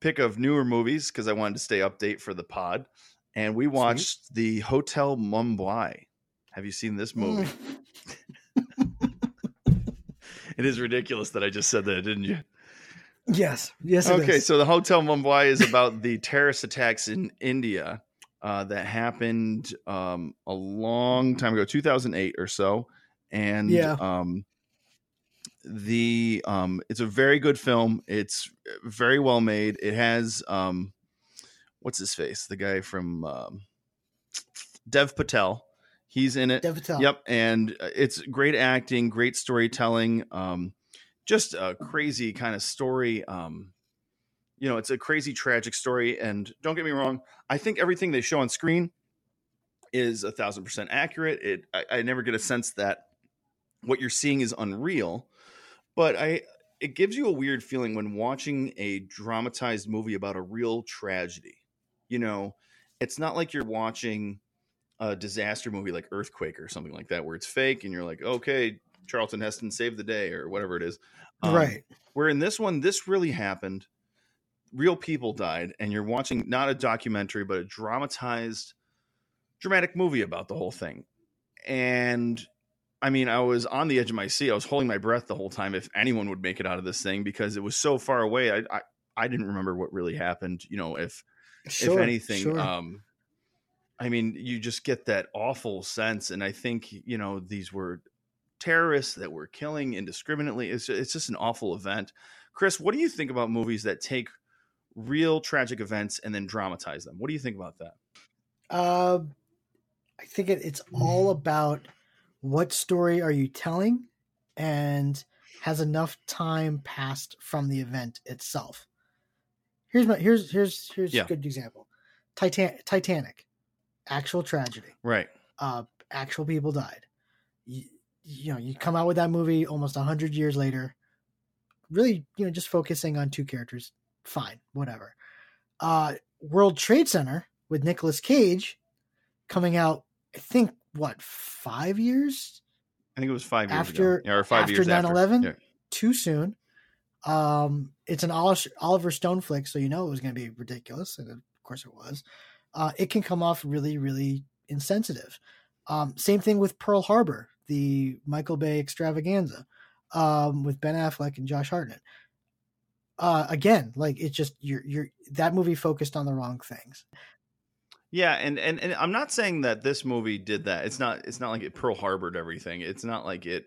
pick of newer movies because I wanted to stay update for the pod, and we watched the Hotel Mumbai. Have you seen this movie? It is ridiculous that I just said that, didn't you? yes yes it okay, is. so the Hotel Mumbai is about the terrorist attacks in India uh, that happened um, a long time ago, 2008 or so, and Yeah. um, the um it's a very good film it's very well made it has um what's his face? The guy from um dev patel. He's in it. Dev Patel. yep and uh, it's great acting great storytelling um just a crazy kind of story um you know it's a crazy tragic story and don't get me wrong i think everything they show on screen is a thousand percent accurate. It I, I never get a sense that what you're seeing is unreal but i it gives you a weird feeling when watching a dramatized movie about a real tragedy you know it's not like you're watching a disaster movie like earthquake or something like that where it's fake and you're like okay charlton heston saved the day or whatever it is. Um, right. where in this one this really happened. Real people died and you're watching not a documentary but a dramatized dramatic movie about the whole thing. And i mean i was on the edge of my seat. I was holding my breath the whole time if anyone would make it out of this thing because it was so far away. I i, I didn't remember what really happened you know if Sure, if anything sure. um i mean you just get that awful sense and i think you know these were terrorists that were killing indiscriminately it's, it's just an awful event chris what do you think about movies that take real tragic events and then dramatize them what do you think about that Uh, I think it, it's all about what story are you telling and has enough time passed from the event itself. Here's my here's here's here's Yeah. a good example. Titan Titanic, actual tragedy. right Uh, actual people died. You, you know, you come out with that movie almost a hundred years later. Really, you know, just focusing on two characters. Fine, whatever. Uh, World Trade Center with Nicolas Cage coming out. I think what five years i think it was five years After- ago yeah, or five after years 9/11? after. Yeah. too soon. Um, it's an Oliver Stone flick, so you know it was going to be ridiculous, and of course it was. Uh, it can come off really, really insensitive. Um, same thing with Pearl Harbor, the Michael Bay extravaganza, um, with Ben Affleck and Josh Hartnett. Uh, again, like it's just you're you're that movie focused on the wrong things. Yeah, and, and and I'm not saying that this movie did that. It's not it's not like it Pearl Harbored everything. It's not like it,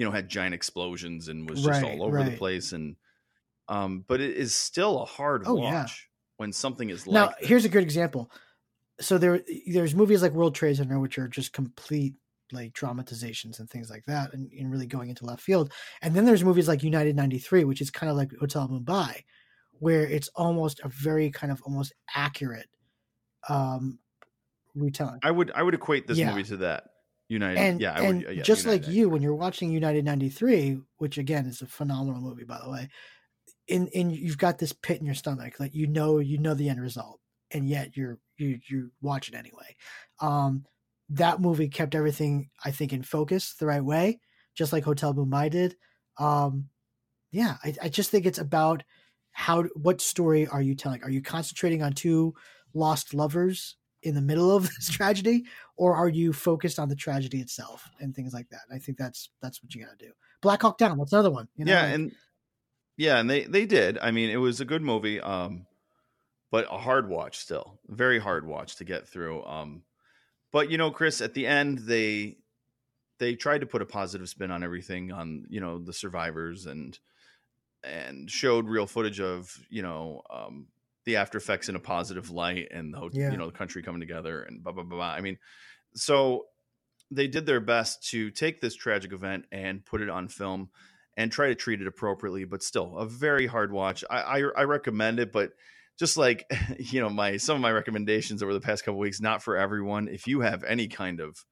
you know, had giant explosions and was just Right, all over the place. And um, but it is still a hard Oh, watch yeah. when something is now, like here's a good example. So there, there's movies like World Trade Center, which are just complete like dramatizations and things like that, and, and really going into left field. And then there's movies like United '93, which is kind of like Hotel Mumbai, where it's almost a very kind of almost accurate um retelling. I would I would equate this Yeah. movie to that United. And, yeah, I and would. Yeah, just like you, when you're watching United '93, which again is a phenomenal movie, by the way, in in you've got this pit in your stomach, like you know you know the end result, and yet you're you you watch it anyway. Um, that movie kept everything, I think, in focus the right way, just like Hotel Mumbai did. Um, yeah, I, I just think it's about how what story are you telling? Are you concentrating on two lost lovers in the middle of this tragedy, or are you focused on the tragedy itself and things like that? I think that's that's what you got to do. Black Hawk Down, that's another one. You know, yeah, and yeah, and they they did. I mean, it was a good movie, um, but a hard watch still, very hard watch to get through. Um, but you know, Chris, at the end they they tried to put a positive spin on everything, on you know the survivors and and showed real footage of you know um, the after effects in a positive light and the Yeah. you know the country coming together and blah blah blah. blah. I mean, so they did their best to take this tragic event and put it on film and try to treat it appropriately, but still a very hard watch. I I, I recommend it, but just like you know my some of my recommendations over the past couple weeks, not for everyone. If you have any kind of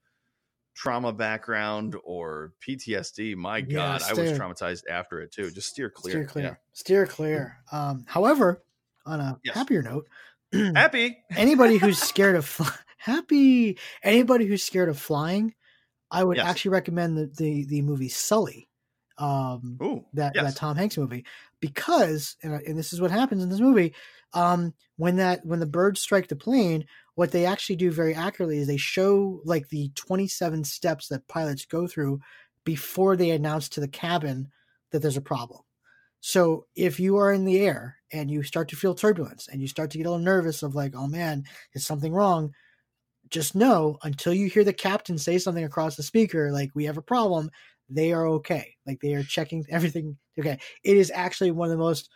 trauma background or PTSD, my Yeah, God, I was traumatized after it too. Just steer clear. steer clear, steer clear. Um, however, on a Yes. happier note, Happy. anybody who's scared of fly- happy, anybody who's scared of flying, I would Yes. actually recommend the, the the movie Sully. Um, Ooh, that yes. that Tom Hanks movie because and, and this is what happens in this movie um when that when the birds strike the plane what they actually do very accurately is they show like the 27 steps that pilots go through before they announce to the cabin that there's a problem so if you are in the air and you start to feel turbulence and you start to get a little nervous of like oh man is something wrong just know until you hear the captain say something across the speaker like we have a problem they are okay. Like they are checking everything. Okay, it is actually one of the most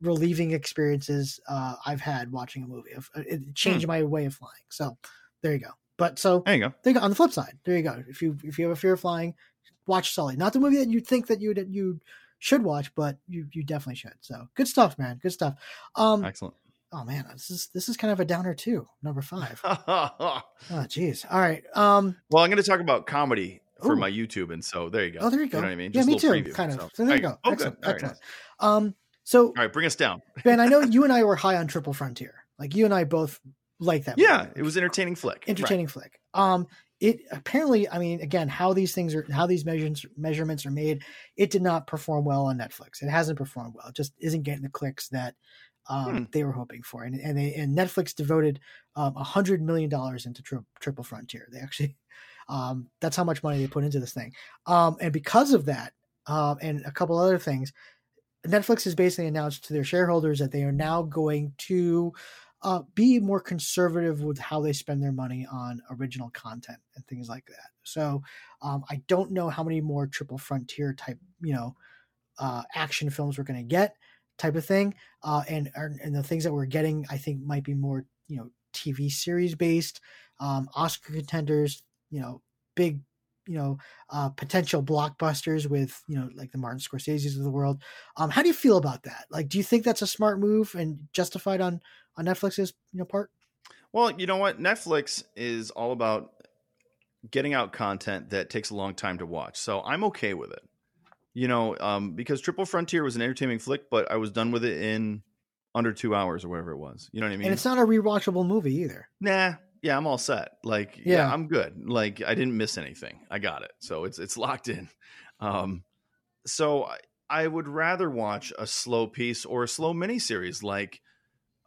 relieving experiences uh, I've had watching a movie. It changed my way of flying. So there you go. But so There you go. there you go. On the flip side, there you go. If you if you have a fear of flying, watch Sully. Not the movie that you think that you would you should watch, but you you definitely should. So good stuff, man. Good stuff. Um, Excellent. oh man, this is this is kind of a downer too. Number five. Oh jeez. All right. Um. Well, I'm going to talk about comedy for Ooh. my YouTube, and so there you go. Oh, there you go. You know what I mean? Yeah, Just me too. preview. Kind of. So, So, there you go. Oh, excellent. good. Right, excellent. nice. Um. So All right, bring us down. Ben, I know you and I were high on Triple Frontier. Like you and I both like that. Yeah, movie. it was entertaining flick. Right. entertaining flick. Um, it apparently, I mean, again, how these things are, how these measurements measurements are made, it did not perform well on Netflix. It hasn't performed well. It just isn't getting the clicks that um, Hmm. they were hoping for. And and they and Netflix devoted um, a hundred million dollars into tri- Triple Frontier. They actually, um, that's how much money they put into this thing. Um, and because of that, um, and a couple other things, Netflix has basically announced to their shareholders that they are now going to uh, be more conservative with how they spend their money on original content and things like that. So um, I don't know how many more Triple Frontier type, you know, uh, action films we're going to get, type of thing. Uh, and and the things that we're getting, I think, might be more, you know, TV series based, um, Oscar contenders, you know, big, you know, uh, potential blockbusters with, you know, like the Martin Scorsese's of the world. Um, how do you feel about that? Like, do you think that's a smart move and justified on on Netflix's you know part? Well, you know what? Netflix is all about getting out content that takes a long time to watch. So I'm okay with it. You know, um, because Triple Frontier was an entertaining flick, but I was done with it in under two hours or whatever it was. You know what I mean? and it's not a rewatchable movie either. nah, yeah, I'm all set. Like, yeah. Yeah. I'm good. Like, I didn't miss anything. I got it. So it's it's locked in. Um, so I, I would rather watch a slow piece or a slow miniseries like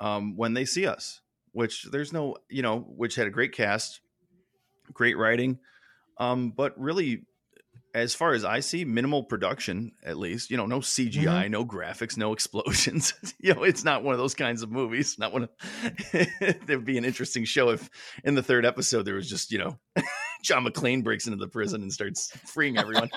um, When They See Us, which there's no, you know, which had a great cast, great writing, um, but really, as far as I see, minimal production at least. You know, no CGI, no graphics, no explosions. you know, it's not one of those kinds of movies. Not one of. There'd be an interesting show if in the third episode there was just you know, John McClane breaks into the prison and starts freeing everyone.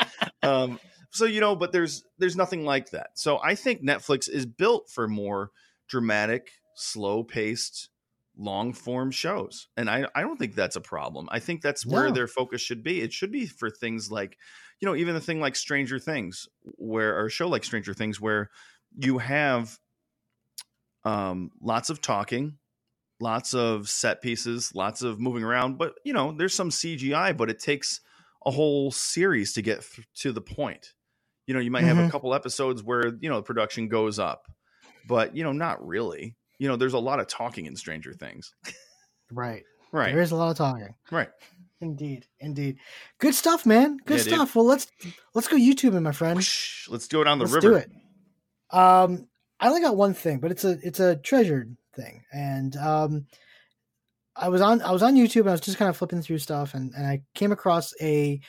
um, so you know, but there's there's nothing like that. So I think Netflix is built for more dramatic, slow paced, long form shows, and I I don't think that's a problem. I think that's where No. their focus should be. It should be for things like, you know, even a thing like Stranger Things, where or a show like Stranger Things, where you have um lots of talking lots of set pieces lots of moving around but you know there's some cgi but it takes a whole series to get th- to the point you know you might have a Mhm. couple episodes where you know the production goes up but you know not really you know there's a lot of talking in stranger things Right. right There is a lot of talking. right Indeed. Indeed. Good stuff, man. Good Yeah, dude. stuff. Well, let's let's go YouTube, my friend. Whoosh, let's go down the let's river do it. Um, I only got one thing, but it's a it's a treasured thing, and um, I was on I was on YouTube and I was just kind of flipping through stuff, and and I came across a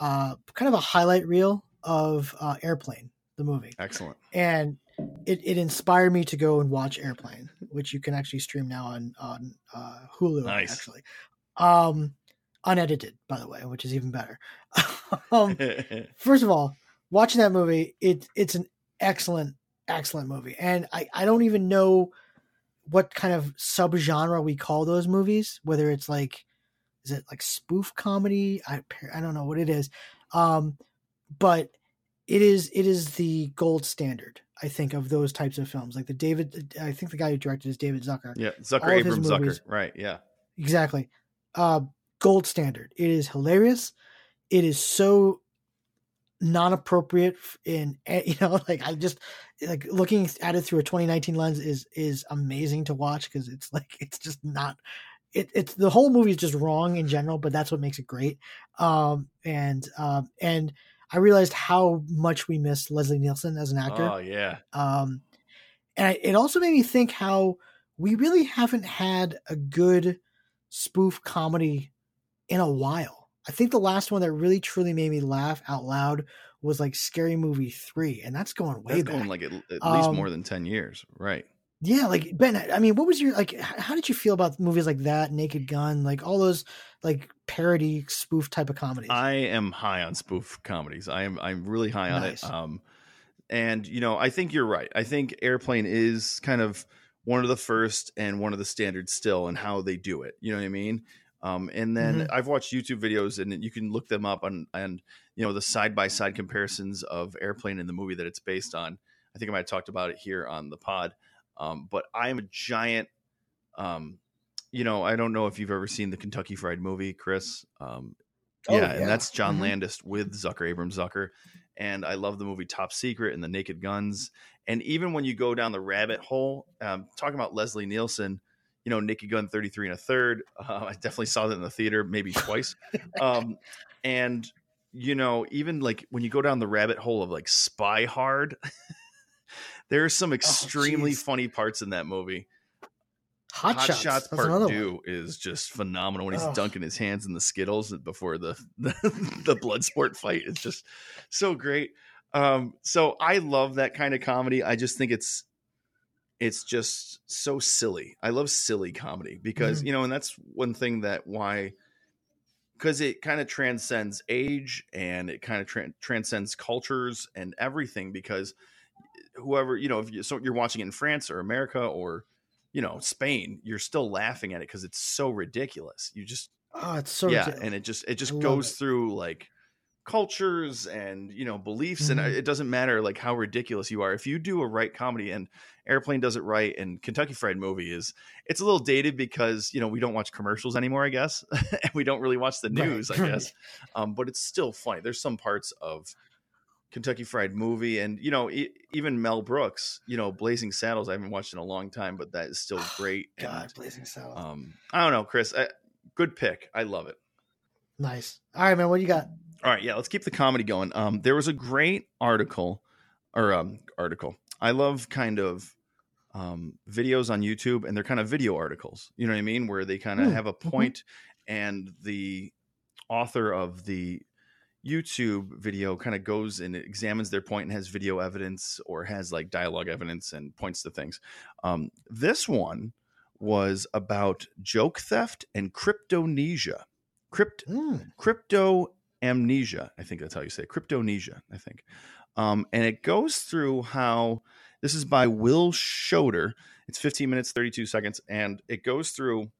uh kind of a highlight reel of uh, Airplane, the movie, excellent and it, it inspired me to go and watch Airplane, which you can actually stream now on on uh, Hulu. Nice. Actually, um, unedited, by the way, which is even better. um, first of all, watching that movie, it it's an excellent, excellent movie, and I I don't even know what kind of subgenre we call those movies. Whether it's like, is it like spoof comedy? I I don't know what it is, um, but it is it is the gold standard. I think of those types of films, like the David. I think the guy who directed is David Zucker. yeah zucker abrahams zucker movies- right yeah Exactly. Uh, gold standard. It is hilarious. It is so non-appropriate in eh, you know like I just like looking at it through a 2019 lens is is amazing to watch because it's like it's just not it, it's the whole movie is just wrong in general but that's what makes it great um and um and I realized how much we miss Leslie Nielsen as an actor oh yeah um, and I, it also made me think how we really haven't had a good spoof comedy in a while. I think the last one that really truly made me laugh out loud was like Scary Movie three, and that's going way that's back. going like at, at least Um, more than 10 years right Yeah, like Ben, I mean, what was your like? How did you feel about movies like that, Naked Gun, like all those like parody spoof type of comedies? I am high on spoof comedies. I am I'm really high on Nice. it. Um, and you know, I think you're right. I think Airplane is kind of one of the first and one of the standards still in how they do it. You know what I mean? Um, and then Mhm. I've watched YouTube videos and you can look them up on and you know the side by side comparisons of Airplane and the movie that it's based on. I think I might have talked about it here on the pod. Um, but I am a giant um, you know, I don't know if you've ever seen the Kentucky Fried Movie, Chris. Um, Oh, yeah, yeah. and that's John Mhm. Landis with Zucker, Abrahams Zucker. And I love the movie Top Secret and The Naked Guns. And even when you go down the rabbit hole, um, talking about Leslie Nielsen, you know, Naked Gun 33 and a third. Uh, I definitely saw that in the theater, maybe twice. um, and, you know, even like when you go down the rabbit hole of like Spy Hard, there are some extremely Oh, funny parts in that movie. Hot, Hot Shots. Shots Part another one. Two is just phenomenal when he's Ugh. dunking his hands in the Skittles before the the, the blood sport fight. It's just so great. Um, so I love that kind of comedy. I just think it's it's just so silly. I love silly comedy because Mhm. you know, and that's one thing that why because it kind of transcends age and it kind of tran transcends cultures and everything because whoever you know if you, so you're watching it in France or America or you know Spain you're still laughing at it because it's so ridiculous you just Oh, it's so yeah ridiculous. and it just it just goes it. through like cultures and you know beliefs and uh, Mhm. it doesn't matter like how ridiculous you are if you do a right comedy and airplane does it right and kentucky fried movie is it's a little dated because you know we don't watch commercials anymore i guess and we don't really watch the Right, news i guess um, but it's still funny there's some parts of kentucky fried movie and you know e- even mel brooks you know blazing saddles i haven't watched in a long time but that is still great God, and Blazing Saddles. um, i don't know chris I, good pick i love it nice. All right, man. What do you got? all right, yeah, let's keep the comedy going. Um, there was a great article, or um, article. I love kind of um, videos on YouTube, and they're kind of video articles. You know what I mean, where they kind of Hmm, have a point, and the author of the YouTube video kind of goes and examines their point and has video evidence or has like dialogue evidence and points to things. Um, this one was about joke theft and cryptomnesia. Crypt Mm. crypto amnesia i think that's how you say it. cryptomnesia i think um, and it goes through how this is by Will Schoder it's 15 minutes 32 seconds and it goes through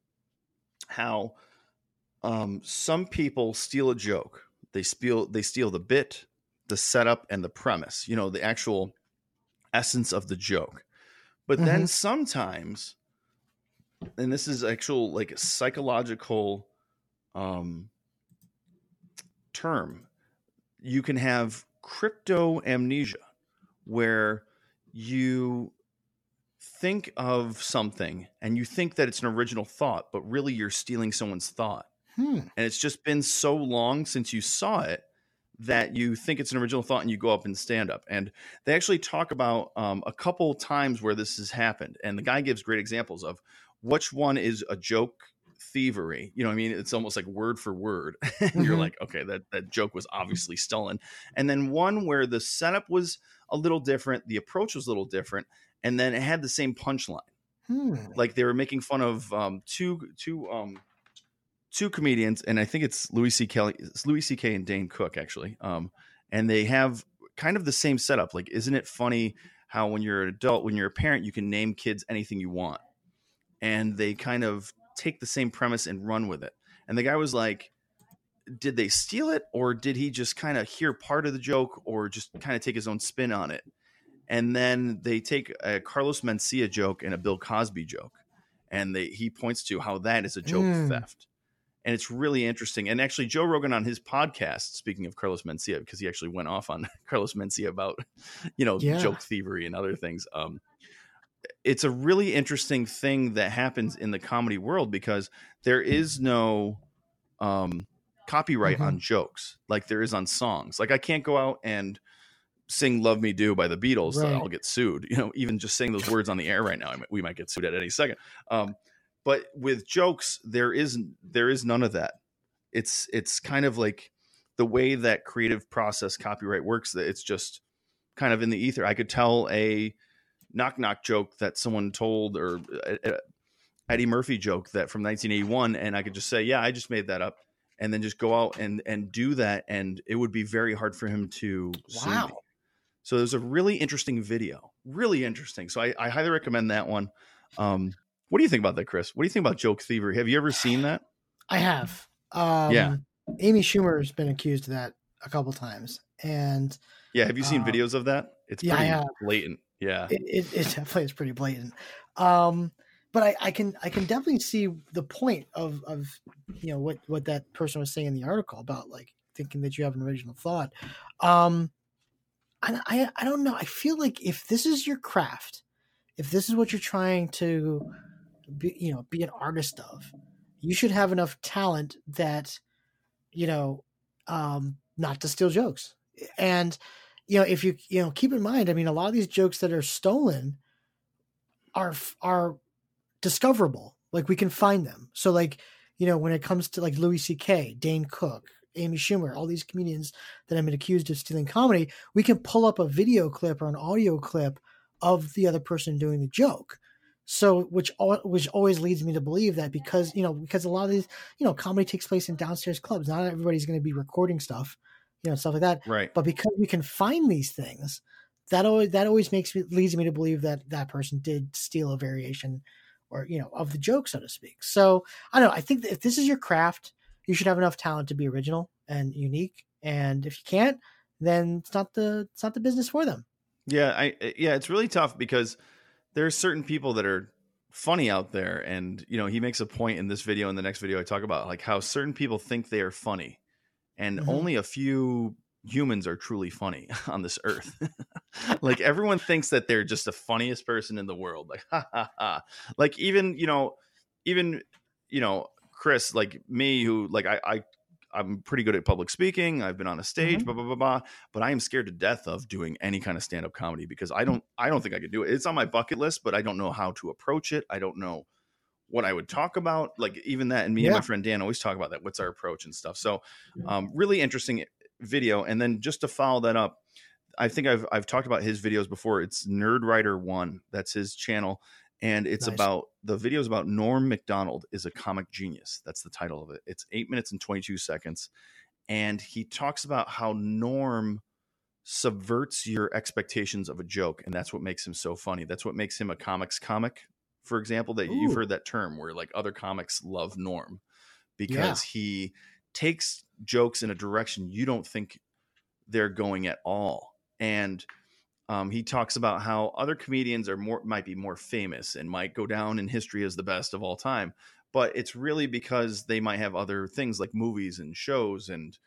how um, some people steal a joke they steal they steal the bit the setup and the premise you know the actual essence of the joke but then Mhm. sometimes and this is actual like a psychological um term you can have crypto amnesia where you think of something and you think that it's an original thought but really you're stealing someone's thought Hmm. and it's just been so long since you saw it that you think it's an original thought and you go up and stand up. And they actually talk about um, a couple times where this has happened. And the guy gives great examples of which one is a joke thievery. You know what i mean? It's almost like word for word. And you're Mhm. like okay that, that joke was obviously stolen. And then one where the setup was a little different the approach was a little different and then it had the same punchline. Hmm. like they were making fun of um, two two um, two comedians, and I think it's Louis C. Kelly, Louis C. K. and Dane Cook actually, um, and they have kind of the same setup. Like, isn't it funny how when you're an adult, when you're a parent, you can name kids anything you want, and they kind of take the same premise and run with it. And the guy was like, did they steal it, or did he just kind of hear part of the joke, or just kind of take his own spin on it? and then they take a Carlos Mencia joke and a Bill Cosby joke, and they he points to how that is a joke Mm. theft, and it's really interesting. And actually, Joe Rogan on his podcast, speaking of Carlos Mencia, because he actually went off on Carlos Mencia about you know Yeah. joke thievery and other things. Um, it's a really interesting thing that happens in the comedy world because there is no um, copyright Mhm. on jokes like there is on songs. Like I can't go out and sing "Love Me Do" by the Beatles. Right. I'll get sued. You know, even just saying those words on the air right now, we might get sued at any second. Um, but with jokes, there is there is none of that. It's it's kind of like the way that creative process copyright works. That it's just kind of in the ether. I could tell a knock knock joke that someone told or uh, uh, Eddie Murphy joke that from 1981, and I could just say, yeah, I just made that up, and then just go out and and do that, and it would be very hard for him to wow. So there's a really interesting video, really interesting. So I, I highly recommend that one. Um, what do you think about that, Chris? What do you think about joke thievery? Have you ever seen that? I have. Um, yeah. Amy Schumer has been accused of that a couple times, and yeah, have you seen uh, videos of that? It's yeah, pretty blatant. Yeah, it, it, it, definitely is pretty blatant. Um, but I, I can I can definitely see the point of of you know what what that person was saying in the article about like thinking that you have an original thought. Um, I, I I don't know. I feel like if this is your craft, if this is what you're trying to be, you know, be an artist of, you should have enough talent that, you know, um, not to steal jokes. And you know, if you you know, keep in mind, I mean, a lot of these jokes that are stolen are are discoverable. Like we can find them. So like, you know, when it comes to like Louis C.K., Dane Cook, Amy Schumer, all these comedians that have been accused of stealing comedy, we can pull up a video clip or an audio clip of the other person doing the joke. So, which which always leads me to believe that because you know because a lot of these you know comedy takes place in downstairs clubs, not everybody's going to be recording stuff, you know stuff like that. Right. But because we can find these things, that always that always makes me leads me to believe that that person did steal a variation or you know of the joke so to speak so i don't know i think if this is your craft you should have enough talent to be original and unique and if you can't then it's not the it's not the business for them yeah i yeah it's really tough because there's certain people that are funny out there and you know he makes a point in this video in the next video i talk about like how certain people think they are funny and mm-hmm. only a few humans are truly funny on this earth. like everyone thinks that they're just the funniest person in the world. Like ha ha ha. Like even, you know, even, you know, Chris, like me who like I I I'm pretty good at public speaking. I've been on a stage, mm-hmm. blah blah blah blah. But I am scared to death of doing any kind of stand up comedy because I don't I don't think I could do it. It's on my bucket list, but I don't know how to approach it. I don't know what I would talk about. Like even that, and me yeah. and my friend Dan always talk about that. What's our approach and stuff. So, um, really interesting video. And then just to follow that up, I think I've I've talked about his videos before. It's Nerd Writer One. That's his channel. And it's nice. about the video is about Norm Macdonald is a comic genius. That's the title of it. It's eight minutes and 22 seconds. And he talks about how Norm subverts your expectations of a joke. And that's what makes him so funny. That's what makes him a comics comic, for example, that Ooh. you've heard that term where like other comics love Norm because yeah. he takes jokes in a direction you don't think they're going at all. And um, he talks about how other comedians are more might be more famous and might go down in history as the best of all time, but it's really because they might have other things like movies and shows and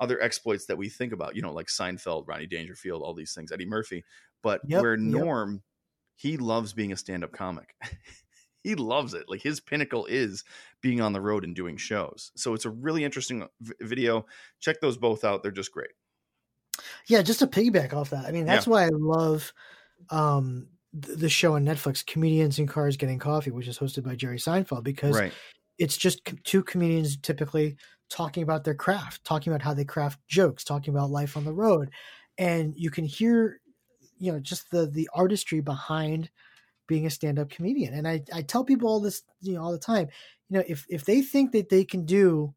other exploits that we think about, you know, like Seinfeld, Rodney Dangerfield, all these things, Eddie Murphy. But yep, where Norm, yep. he loves being a stand-up comic. he loves it. Like his pinnacle is being on the road and doing shows. So it's a really interesting v- video. Check those both out. They're just great. Yeah, just to piggyback off that. I mean, that's yeah. why I love um, the show on Netflix, Comedians in Cars Getting Coffee, which is hosted by Jerry Seinfeld, because right. it's just two comedians typically talking about their craft, talking about how they craft jokes, talking about life on the road, and you can hear, you know, just the the artistry behind being a stand-up comedian. And I, I tell people all this, you know, all the time, you know, if if they think that they can do,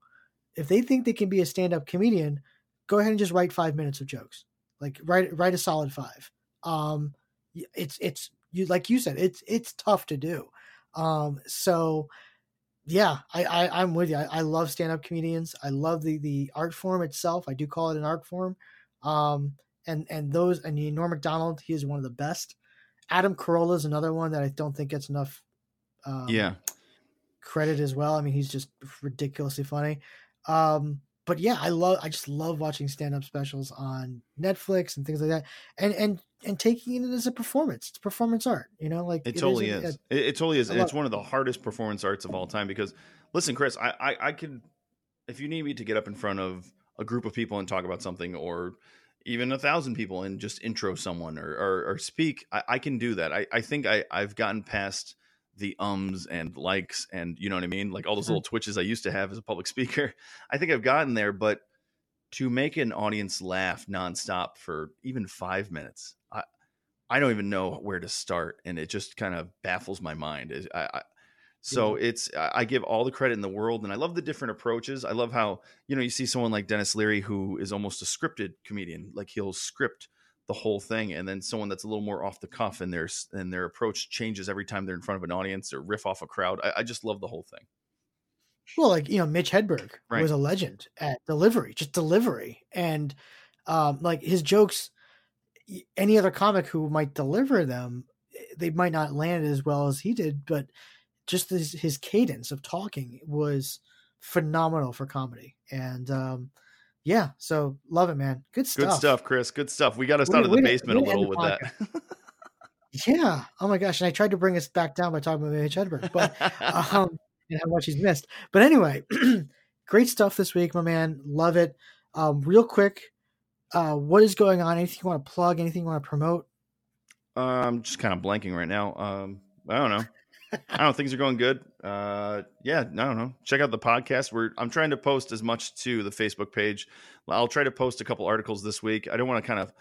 if they think they can be a stand-up comedian, go ahead and just write five minutes of jokes. Like write write a solid five. Um it's it's you like you said, it's it's tough to do. Um so yeah, I, I am with you. I, I love stand-up comedians. I love the the art form itself. I do call it an art form. Um and and those and you, Norm Macdonald, he is one of the best. Adam Carolla is another one that I don't think gets enough. Um, yeah. Credit as well. I mean, he's just ridiculously funny. Um, but yeah, I love. I just love watching stand-up specials on Netflix and things like that, and and and taking it as a performance. It's performance art, you know. Like it, it totally is. is. it, it, totally is, and it's one of the hardest performance arts of all time. Because listen, Chris, I, I I could, if you need me to get up in front of a group of people and talk about something, or even a thousand people and just intro someone or or, or speak, I, I, can do that. I, I think I I've gotten past the ums and likes and you know what I mean, like all those mm-hmm. little twitches I used to have as a public speaker. I think I've gotten there, but to make an audience laugh nonstop for even five minutes, I I don't even know where to start, and it just kind of baffles my mind. I, I so yeah. it's I give all the credit in the world, and I love the different approaches. I love how you know you see someone like Denis Leary who is almost a scripted comedian, like he'll script the whole thing, and then someone that's a little more off the cuff, and their and their approach changes every time they're in front of an audience or riff off a crowd. I, I just love the whole thing. Well, like you know, Mitch Hedberg right. was a legend at delivery, just delivery, and um, like his jokes. Any other comic who might deliver them, eh, they might not land as well as he did, but just his, his cadence of talking was phenomenal for comedy. And um, yeah, so love it, man. Good stuff. Good stuff, Chris. Good stuff. We got us out of the basement a little with that. yeah. Oh my gosh. And I tried to bring us back down by talking about Mitch Hedberg, but um, and how much he's missed. But anyway, great stuff this week, my man. Love it. Um, real quick, uh, what is going on? Anything you want to plug? Anything you want to promote? Uh, I'm just kind of blanking right now. Um, I don't know. I don't know. Things are going good. Uh, yeah, I don't know. Check out the podcast. We're I'm trying to post as much to the Facebook page. I'll try to post a couple articles this week. I don't want to kind of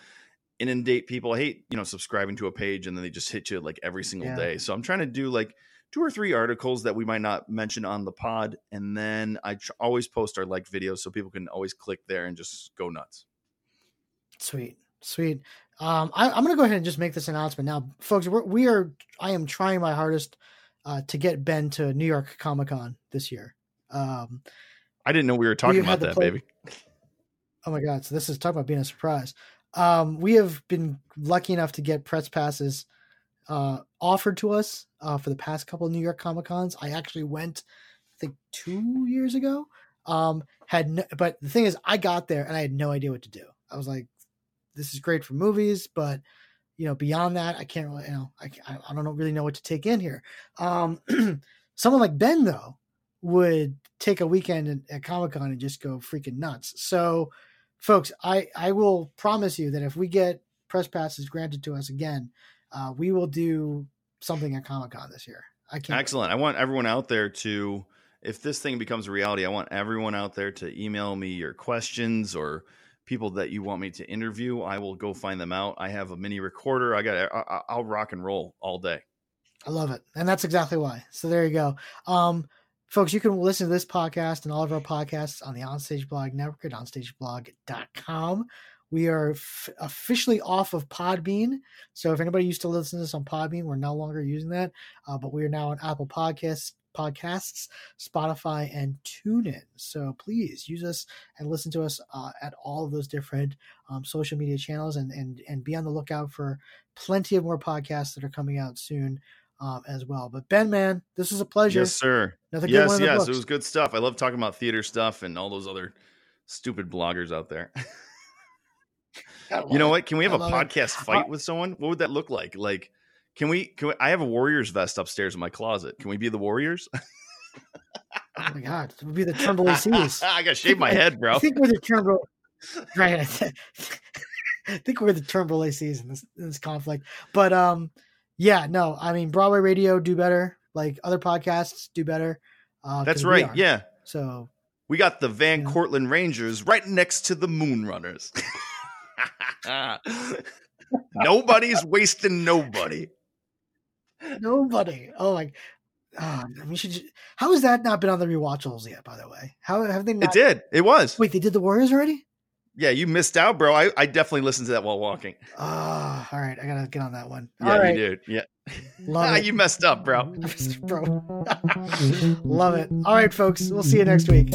inundate people. I hate you know subscribing to a page and then they just hit you like every single yeah. day. So I'm trying to do like two or three articles that we might not mention on the pod, and then I tr- always post our like videos so people can always click there and just go nuts. Sweet, sweet. Um, I, am going to go ahead and just make this announcement now, folks. We're, we are. I am trying my hardest uh, to get Ben to New York Comic Con this year. Um, I didn't know we were talking we about that, play- baby. Oh my god! So this is talking about being a surprise. Um, we have been lucky enough to get press passes uh, offered to us uh, for the past couple of New York Comic Cons. I actually went, I think, two years ago. Um, had no, but the thing is, I got there and I had no idea what to do. I was like, "This is great for movies, but you know, beyond that, I can't really, you know, I, I don't really know what to take in here. Um, someone like Ben though would take a weekend at Comic Con and just go freaking nuts. So, folks, I I will promise you that if we get press passes granted to us again, uh, we will do something at Comic Con this year. I can't. Excellent. Wait. I want everyone out there to, if this thing becomes a reality, I want everyone out there to email me your questions or people that you want me to interview. I will go find them out. I have a mini recorder. I got. I, I'll rock and roll all day. I love it, and that's exactly why. So there you go. Um, folks, you can listen to this podcast and all of our podcasts on the Onstage Blog Network at onstageblog.com. We are f- officially off of Podbean. So if anybody used to listen to this on Podbean, we're no longer using that. Uh, but we are now on Apple Podcasts, podcasts, Spotify, and TuneIn. So please use us and listen to us uh, at all of those different um, social media channels, and and and be on the lookout for plenty of more podcasts that are coming out soon. Um, as well, but Ben, man, this is a pleasure. Yes, sir. Yes, yes, it was good stuff. I love talking about theater stuff and all those other stupid bloggers out there. you know what? Can we have a podcast it. fight with someone? What would that look like? Like, can we? Can we, I have a Warriors vest upstairs in my closet? Can we be the Warriors? oh my god, it would be the Turnbull ACs. I gotta shave my head, bro. I think we're the Turnbull. Right. I think we're the Turnbull ACs in this, in this conflict. But um, yeah, no, I mean Broadway radio do better. Like other podcasts do better. Uh, That's right. Yeah. So we got the Van yeah. Cortlandt Rangers right next to the Moonrunners. Nobody's wasting nobody. Nobody. Oh my. Oh, I mean, should. How has that not been on the rewatchables yet? By the way, how have they? Not, it did. It was. Wait, they did the Warriors already? Yeah, you missed out, bro. I, I definitely listened to that while walking. Oh, all right. I gotta get on that one. Yeah, all right. you did. Yeah. Love ah, it. you messed up, bro. bro. Love it. All right, folks. We'll see you next week.